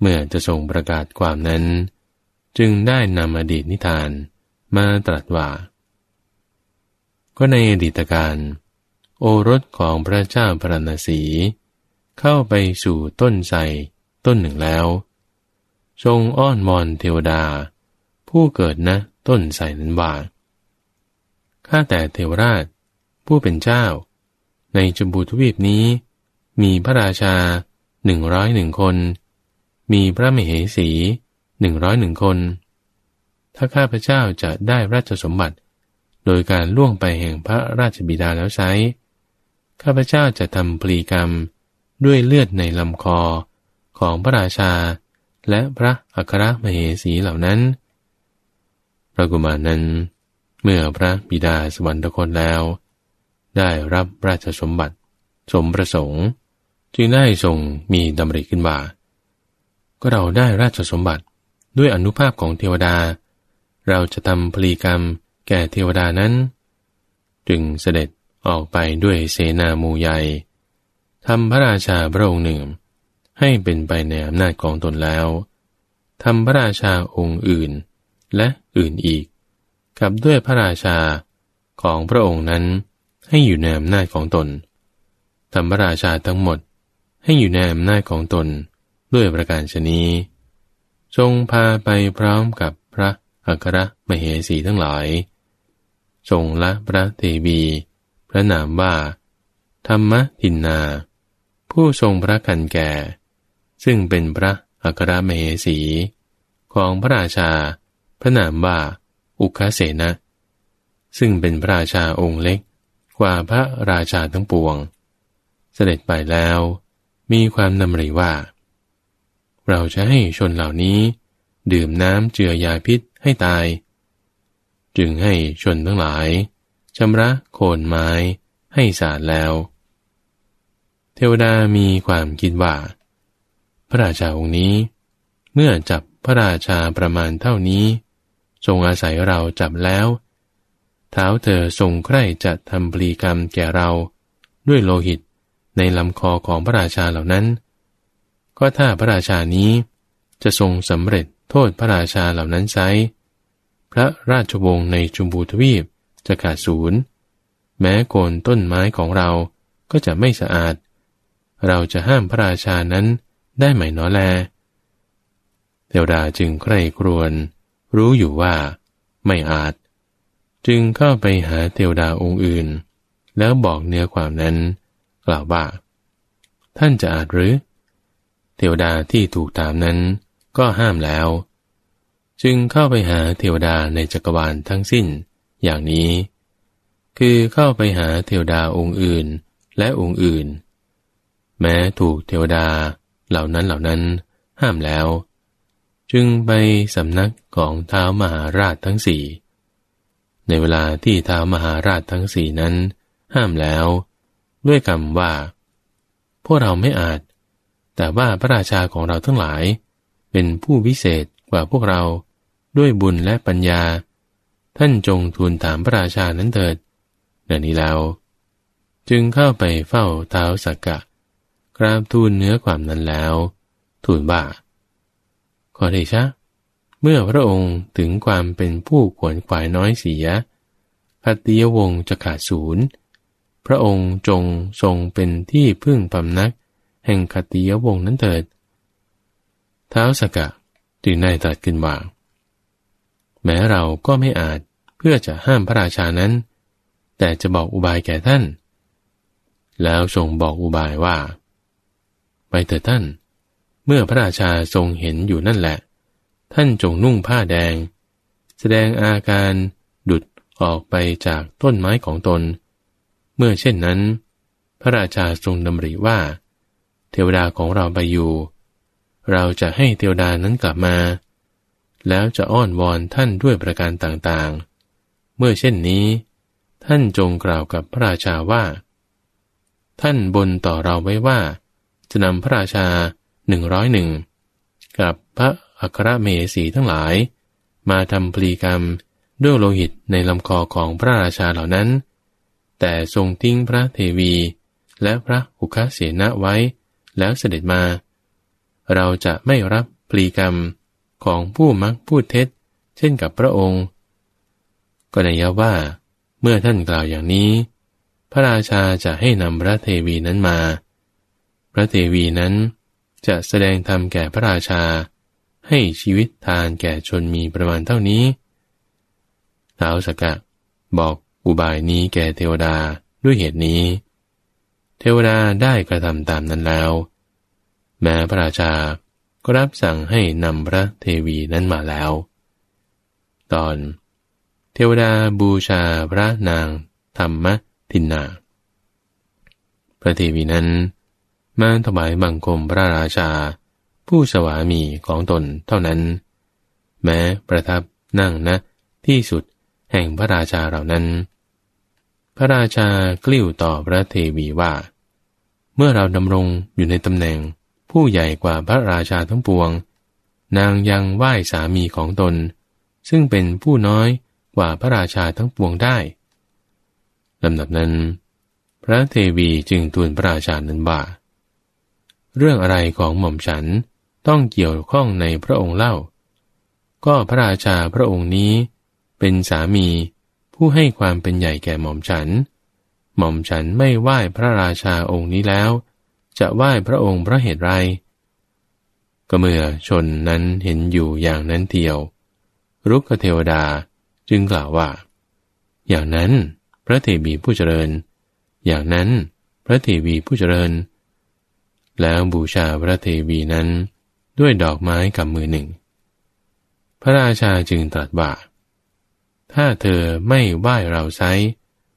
เมื่อจะทรงประกาศความนั้น จึงได้นำอดีตนิทานมาตรัสว่า ก็ในอดีตการโอรสของพระเจ้าพระนศีเข้าไปสู่ต้นไทรต้นหนึ่งแล้ว ทรงอ้อนมอนเทวดา ผู้เกิดนะต้นไทรนั้นว่าข้าแต่เทวราช ผู้เป็นเจ้า ในจมบูทวีปนี้ มีพระราชาหนึ่งร้อยหนึ่งคน มีพระมเหสีหนึ่งร้อยหนึ่งคน ถ้าข้าพเจ้าจะได้ราชสมบัติ โดยการล่วงไปแห่งพระราชบิดาแล้วใช้ ข้าพเจ้าจะทำปลีกรรมด้วยเลือดในลำคอของพระราชา และพระอัครมเหสีเหล่านั้น พระกุมารนั้น เมื่อพระบิดาสวรรคตแล้ว ได้รับราชสมบัติ สมประสงค์ จึงได้ทรงมีดำริขึ้นว่าก็เราได้ราชสมบัติด้วยอนุภาพของเทวดา เราจะทำพลีกรรมแก่เทวดานั้น จึงเสด็จออกไปด้วยเสนามูใหญ่ทำพระราชาพระองค์หนึ่ง ให้เป็นไปในอำนาจของตนแล้วทำพระราชาองค์อื่นและอื่นอีก กับด้วยพระราชาของพระองค์นั้นให้อยู่ในอำนาจของตนทำพระราชาทั้งหมดให้อยู่ในอำนาจของตนด้วยประการชนีทรงพาไปพร้อมกับพระอัครมเหสีทั้งหลายทรงละพระเทวี พระนามว่า ธรรมทินนา ผู้ทรงพระกันแก่ ซึ่งเป็นพระอัครมเหสี ของพระราชา พระนามว่าอุคเสนะ ซึ่งเป็นพระราชาองค์เล็กกว่าพระราชาทั้งปวง เสด็จไปแล้ว มีความนำริว่า เราจะให้ชนเหล่านี้ ดื่มน้ำเจือยาพิษให้ตาย จึงให้ชนทั้งหลายชำระโคนไม้ให้สาดแล้ว เทวดามีความคิดว่า พระราชาองค์นี้ เมื่อจับพระราชาประมาณเท่านี้ ทรงอาศัยเราจับแล้ว เท้าเธอทรงใคร่จะทำปรีกรรมแก่เรา ด้วยโลหิตในลำคอของพระราชาเหล่านั้น ก็ถ้าพระราชานี้จะทรงสำเร็จโทษพระราชาเหล่านั้นไซพระราชวงศ์ในจุมบูทวีปจะขาดศูนย์แม้โคนต้นไม้ของเราก็จะไม่สะอาด เราจะห้ามพระราชานั้น ได้ไหมน้อแล เทวดาจึงใคร่ครวญรู้อยู่ว่า ไม่อาจ จึงเข้าไปหาเทวดาองค์อื่น แล้วบอกเนื้อความนั้น กล่าวว่า ท่านจะอาจหรือ เทวดาที่ถูกตามนั้นก็ห้ามแล้ว จึงเข้าไปหาเทวดาในจักรวาลทั้งสิ้น อย่างนี้ คือเข้าไปหาเทวดาองค์อื่นและองค์อื่น แม้ถูกเทวดา เหล่านั้นเหล่านั้นห้ามแล้ว จึงไปสำนักของท้าวมหาราชทั้งสี่ในเวลาที่ท้าวมหาราชทั้งสี่นั้น ห้ามแล้ว ด้วยคำว่า พวกเราไม่อาจ แต่ว่าพระราชาของเราทั้งหลาย เป็นผู้วิเศษกว่าพวกเราด้วยบุญและปัญญา ท่านจงทูลถามพระราชานั้นเถิดเดังนี้แล้ว จึงเข้าไปเฝ้าเท้าสักกะ กราบทูลเนื้อความนั้นแล้ว ทูลบ่าขอเดชะ เมื่อพระองค์ถึงความเป็นผู้ขวนขวายน้อยเสียพัติยวงศ์จะขาดศูนย์ พระองค์จงทรงเป็นที่พึ่งพำนัก แห่งคติยวงศ์นั้นเถิด ท้าวสกะจึงได้ตรัสขึ้นว่า แม้เราก็ไม่อาจเพื่อจะห้ามพระราชานั้น แต่จะบอกอุบายแก่ท่าน แล้วทรงบอกอุบายว่า ไปเถิดท่าน เมื่อพระราชาทรงเห็นอยู่นั่นแหละ ท่านจงนุ่งผ้าแดง แสดงอาการดุดออกไปจากต้นไม้ของตน เมื่อเช่นนั้น พระราชาทรงดำริว่า เทวดาของเราไปอยู่ เราจะให้เทวดานั้นกลับมา แล้วจะอ้อนวอนท่านด้วยประการต่างๆ เมื่อเช่นนี้ ท่านจงกล่าวกับพระราชาว่า ท่านบนต่อเราไว้ว่า จะนำพระราชาหนึ่งร้อยหนึ่งกับพระอัครเมสีทั้งหลาย มาทำปลีกรรมด้วยโลหิตในลำคอของพระราชาเหล่านั้น แต่ทรงทิ้งพระเทวีและพระอุคเสนะไว้ แล้วเสด็จมา เราจะไม่รับปลีกรรมของผู้มักพูดเท็จ เช่นกับพระองค์ ก็นัยว่า เมื่อท่านกล่าวอย่างนี้ พระราชาจะให้นำพระเทวีนั้นมา ระเทวีนั้น จะแสดงธรรมแก่พระราชา ให้ชีวิตทานแก่ชนมีประมาณเท่านี้ท้าวสกะ บอกอุบายนี้แก่เทวดาด้วยเหตุนี้ เทวดาได้กระทำตามนั้นแล้ว แม้พระราชาก็รับสั่งให้นำพระเทวีนั้นมาแล้ว ตอนเทวดาบูชาพระนางธรรมทินนา พระเทวีนั้น มาถวายบังคมพระราชา ผู้สวามีของตนเท่านั้น แม้ประทับนั่งนะที่สุดแห่งพระราชาเหล่านั้น พระราชากลิ้วต่อพระเทวีว่า เมื่อเราดำรงอยู่ในตำแหน่งผู้ใหญ่กว่าพระราชาทั้งปวง นางยังไหว้สามีของตน ซึ่งเป็นผู้น้อยกว่าพระราชาทั้งปวงได้ลำดับนั้น พระเทวีจึงทูลพระราชานั้นว่า เรื่องอะไรของหม่อมฉันต้องเกี่ยวข้องในพระองค์เล่า ก็พระราชาพระองค์นี้ เป็นสามีผู้ให้ความเป็นใหญ่แก่หม่อมฉัน หม่อมฉันไม่ไหว้พระราชาองค์นี้แล้ว จะไหว้พระองค์เพราะเหตุไร ก็เมื่อชนนั้นเห็นอยู่อย่างนั้นเดียว รุกเทวดาจึงกล่าวว่า อย่างนั้น พระเทวีผู้เจริญ อย่างนั้น พระเทวีผู้เจริญ แล้วบูชาพระเทวีนั้นด้วยดอกไม้กับมือหนึ่ง พระราชาจึงตรัสว่า ถ้าเธอไม่ไหว้เราไซ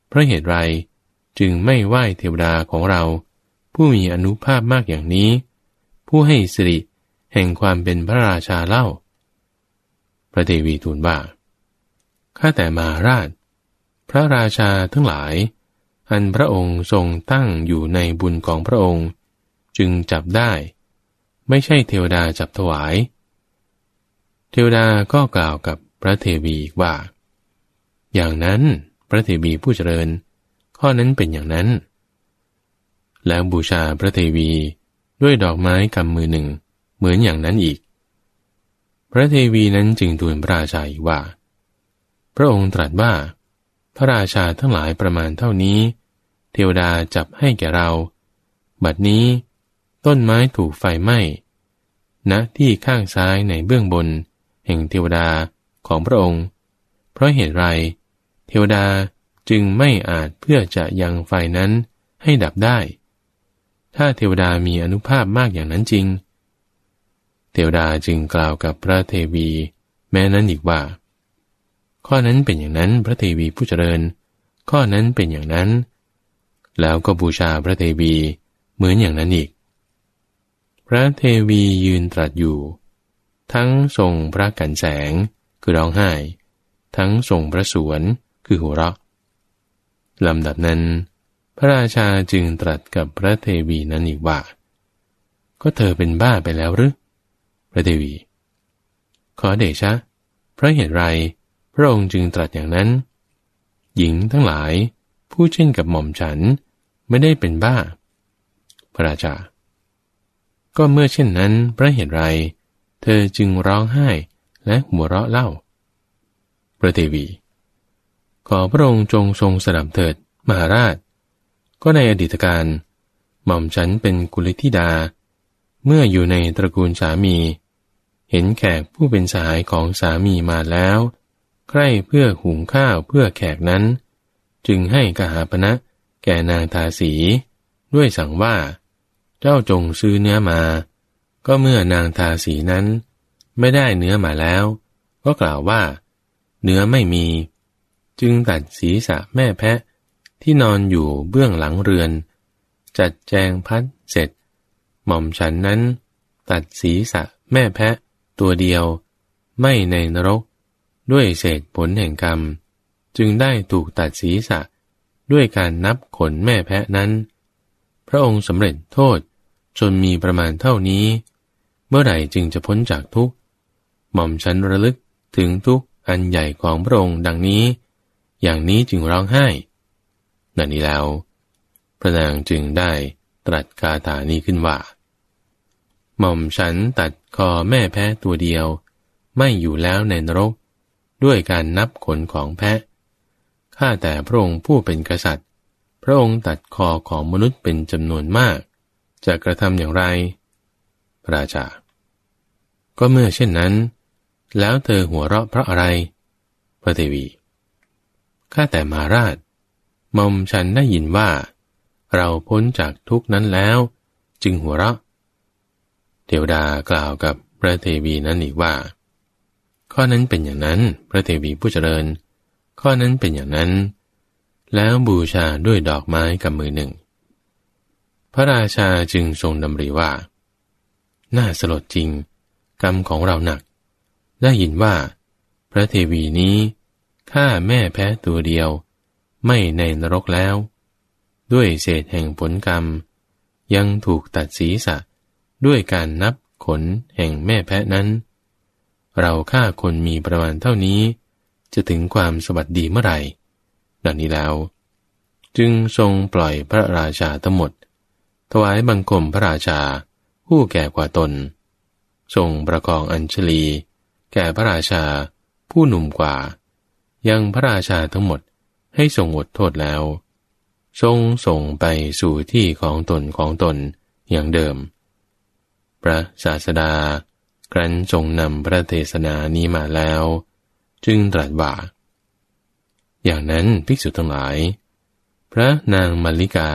เพราะเหตุไรจึงไม่ไหว้เทวดาของเรา ผู้มีอนุภาพมากอย่างนี้ ผู้ให้สิริแห่งความเป็นพระราชาเล่า พระเทวีทูลว่าข้าแต่มาราช พระราชาทั้งหลาย อันพระองค์ทรงตั้งอยู่ในบุญของพระองค์ จึงจับได้ ไม่ใช่เทวดาจับถวาย เทวดาก็กล่าวกับพระเทวีว่า อย่างนั้นพระเทวีผู้เจริญ ข้อนั้นเป็นอย่างนั้น แล้วบูชาพระเทวีด้วยดอกไม้กำมือหนึ่ง เหมือนอย่างนั้นอีก พระเทวีนั้นจึงทูลพระราชาว่า พระองค์ตรัสว่า พระราชาทั้งหลายประมาณเท่านี้ เทวดาจับให้แก่เรา บัดนี้ ต้นไม้ถูกไฟไหม้ณที่ข้างซ้ายในเบื้องบน แห่งเทวดาของพระองค์ เพราะเหตุไร เทวดาจึงไม่อาจเพื่อจะยังไฟนั้นให้ดับได้ ถ้าเทวดามีอนุภาพมากอย่างนั้นจริง เทวดาจึงกล่าวกับพระเทวี แม้นั้นอีกว่า ข้อนั้นเป็นอย่างนั้นพระเทวีผู้เจริญ ข้อนั้นเป็นอย่างนั้น แล้วก็บูชาพระเทวีเหมือนอย่างนั้นอีก พระเทวียืนตรัสอยู่ ทั้งทรงพระกันแสงคือร้องไห้ ทั้งทรงพระสวนคือหัวเราะลำดับนั้น พระราชาจึงตรัสกับพระเทวีนั้นอีกว่า ก็เธอเป็นบ้าไปแล้วหรือ พระเทวี ขอเดชะ เพราะเหตุไร พระองค์จึงตรัสอย่างนั้น หญิงทั้งหลาย ผู้เช่นกับหม่อมฉันไม่ได้เป็นบ้า พระราชา ก็เมื่อเช่นนั้นพระเหตุไร เธอจึงร้องไห้และหัวเราะเล่า พระเทวี ขอพระองค์จงทรงสดับเถิดมหาราช ก็ในอดีตการ หม่อมฉันเป็นกุลิธิดา เมื่ออยู่ในตระกูลสามี เห็นแขกผู้เป็นสหายของสามีมาแล้ว ใกล้เพื่อหุงข้าวเพื่อแขกนั้น จึงให้กหาปณะแก่นางทาสี ด้วยสั่งว่า จ้าจงซื้อเนื้อมา ก็เมื่อนางทาสีนั้น ไม่ได้เนื้อมาแล้ว ก็กล่าวว่า เนื้อไม่มี จึงตัดศีรษะแม่แพะ ที่นอนอยู่เบื้องหลังเรือน จัดแจงพัดเสร็จ หม่อมฉันนั้น ตัดศีรษะแม่แพะ ตัวเดียว ไม่ในนรก ด้วยเศษผลแห่งกรรม จึงได้ถูกตัดศีรษะด้วยการนับขนแม่แพะนั้น พระองค์สำเร็จโทษ จนมีประมาณเท่านี้ เมื่อไหร่จึงจะพ้นจากทุกข์หม่อมฉันระลึกถึงทุกข์อันใหญ่ของพระองค์ดังนี้ อย่างนี้จึงร้องไห้นั่นนี้แล้ว พระนางจึงได้ตรัสคาถานี้ขึ้นว่า หม่อมฉันตัดคอแม่แพะตัวเดียว ไม่อยู่แล้วในนรก ด้วยการนับขนของแพะข้าแต่พระองค์ผู้เป็นกษัตริย์ พระองค์ตัดคอของมนุษย์เป็นจำนวนมาก จะกระทำอย่างไร พระราชา ก็เมื่อเช่นนั้น แล้วเธอหัวเราะเพราะอะไร พระเทวี ข้าแต่มาราชมอมฉันได้ยินว่า เราพ้นจากทุกนั้นแล้ว จึงหัวเราะ เทวดากล่าวกับพระเทวีนั้นอีกว่า ข้อนั้นเป็นอย่างนั้น พระเทวีผู้เจริญ ข้อนั้นเป็นอย่างนั้น แล้วบูชาด้วยดอกไม้กับมือหนึ่ง พระราชาจึงทรงดำริว่า น่าสลดจริง กรรมของเราหนัก ได้ยินว่า พระเทวีนี้ฆ่าแม่แพ้ตัวเดียว ไม่ในนรกแล้ว ด้วยเศษแห่งผลกรรม ยังถูกตัดศีรษะ ด้วยการนับขนแห่งแม่แพะนั้น เราฆ่าคนมีประมาณเท่านี้ จะถึงความสวัสดีเมื่อไหร่ ดังนี้แล้ว จึงทรงปล่อยพระราชาทั้งหมด ถวายบังคมพระราชา ผู้แก่กว่าตน ทรงประกองอัญชลี แก่พระราชา ผู้หนุ่มกว่า ยังพระราชาทั้งหมดให้ทรงอดโทษแล้ว ทรงส่งไปสู่ที่ของตนของตนอย่างเดิม พระศาสดา ครั้นทรงนำพระเทศนานี้มาแล้ว จึงตรัสว่า อย่างนั้นภิกษุทั้งหลาย พระนางมัลลิกา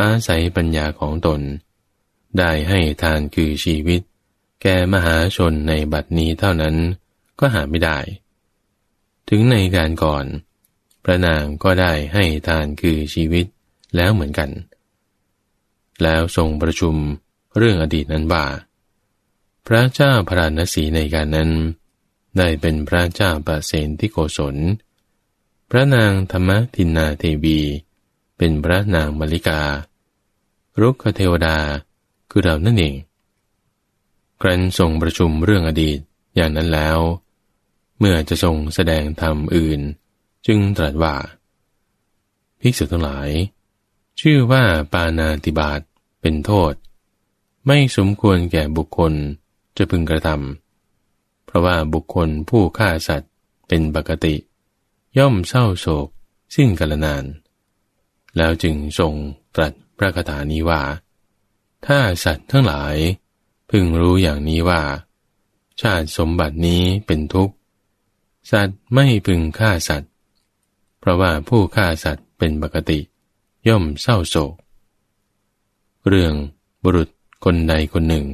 อาศัยปัญญาของตน ได้ให้ทานคือชีวิต แก่มหาชนในบัดนี้เท่านั้นก็หาไม่ได้ ถึงในการก่อน พระนางก็ได้ให้ทานคือชีวิตแล้วเหมือนกัน แล้วทรงประชุมเรื่องอดีตนั้นว่า พระเจ้าพระนศีในการนั้น ได้เป็นพระเจ้าปเสนที่โกศล พระนางธรรมทินนาเทวี เป็นพระนางมาริกา รุกขเทวดาคือเรานั่นเอง ครั้นทรงประชุมเรื่องอดีตอย่างนั้นแล้ว เมื่อจะทรงแสดงธรรมอื่น จึงตรัสว่าภิกษุทั้งหลาย ชื่อว่าปานาติบาตเป็นโทษ ไม่สมควรแก่บุคคลจะพึงกระทำเพราะว่าบุคคลผู้ฆ่าสัตว์เป็นปกติ ย่อมเศร้าโศก สิ้นกาลนาน แล้วจึงทรงตรัสพระคาถานี้ว่า ถ้าสัตว์ทั้งหลาย พึงรู้อย่างนี้ว่า ชาติสมบัตินี้เป็นทุกข์ สัตว์ไม่พึงฆ่าสัตว์ เพราะว่าผู้ฆ่าสัตว์เป็นปกติ ย่อมเศร้าโศก เรื่องบุรุษคนใดคนหนึ่ง